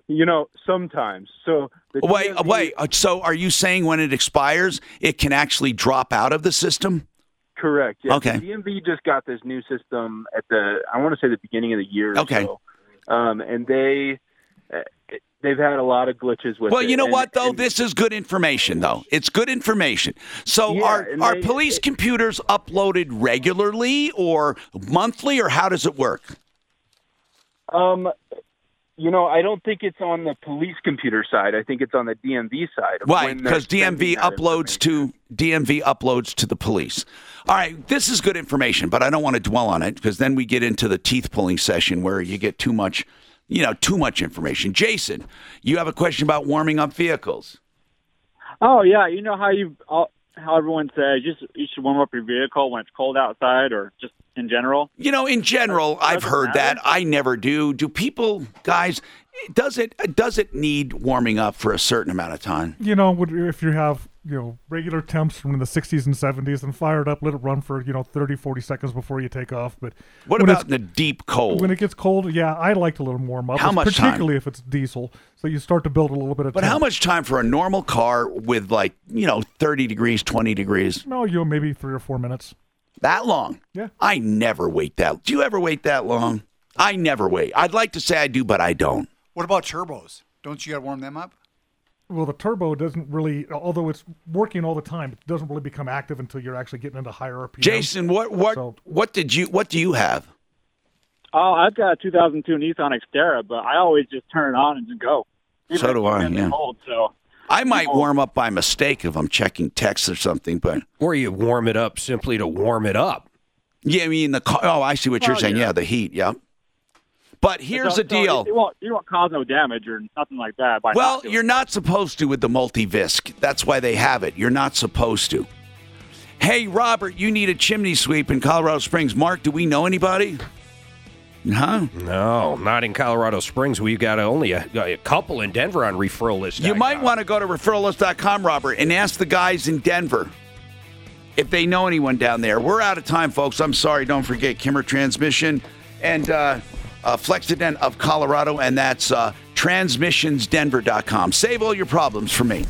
you know, sometimes. So the Wait, DMV wait. uh, So, are you saying when it expires, it can actually drop out of the system? Correct. Yeah. Okay. The DMV just got this new system at the I want to say the beginning of the year. or Okay. so. Um, and they uh, they've had a lot of glitches with. Well, it. you know And- what though? This is good information though. It's good information. So Yeah, are are they- police computers uploaded regularly or monthly or how does it work? Um, you know, I don't think it's on the police computer side. I think it's on the DMV side. of Right, because DMV uploads to DMV uploads to the police. All right, this is good information, but I don't want to dwell on it because then we get into the teeth pulling session where you get too much, you know, too much information. Jason, you have a question about warming up vehicles. Oh yeah, you know how you how everyone says just you should warm up your vehicle when it's cold outside, or just in general. You know, in general, I've heard that. I never do. Do people, guys? Does it does it need warming up for a certain amount of time? You know, would- if you have you know regular temps from the 60s and 70s, and fire it up, let it run for you know 30, 40 seconds before you take off. But What when about in the deep cold? When it gets cold, yeah, I like to let them warm up. How much time? particularly if it's diesel, so you start to build a little bit of. But how much time for a normal car with like you know thirty degrees, twenty degrees? No, you know, maybe three or four minutes. That long? Yeah. I never wait that. Do you ever wait that long? I never wait. I'd like to say I do, but I don't. What about turbos? Don't you got to warm them up? Well, the turbo doesn't really, although it's working all the time, it doesn't really become active until you're actually getting into higher RPM. Jason, what what So- what did you what do you have? Oh, I've got a 2002 Nissan Xterra, but I always just turn it on and just go. Even So do I, yeah. Cold, so I might warm up by mistake if I'm checking texts or something, but or you warm it up simply to warm it up. Yeah, I mean the car. Oh, I see what you're Well, saying. yeah. Yeah, the heat. Yeah. But here's so, the deal. It, it won't you won't cause no damage or nothing like that. By Well, not you're not supposed to with the multi-visc. That's why they have it. You're not supposed to. Hey, Robert, you need a chimney sweep in Colorado Springs. Mark, do we know anybody? Huh? No, not in Colorado Springs. We've got only a, a couple in Denver on referral list. You might want to go to referrallist.com, Robert, and ask the guys in Denver if they know anyone down there. We're out of time, folks. I'm sorry. Don't forget Kimmer Transmission and uh, uh, Flexident of Colorado, and that's uh, transmissionsdenver.com. Save all your problems for me.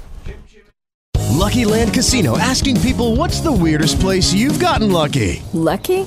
Lucky Land Casino asking people what's the weirdest place you've gotten lucky? Lucky?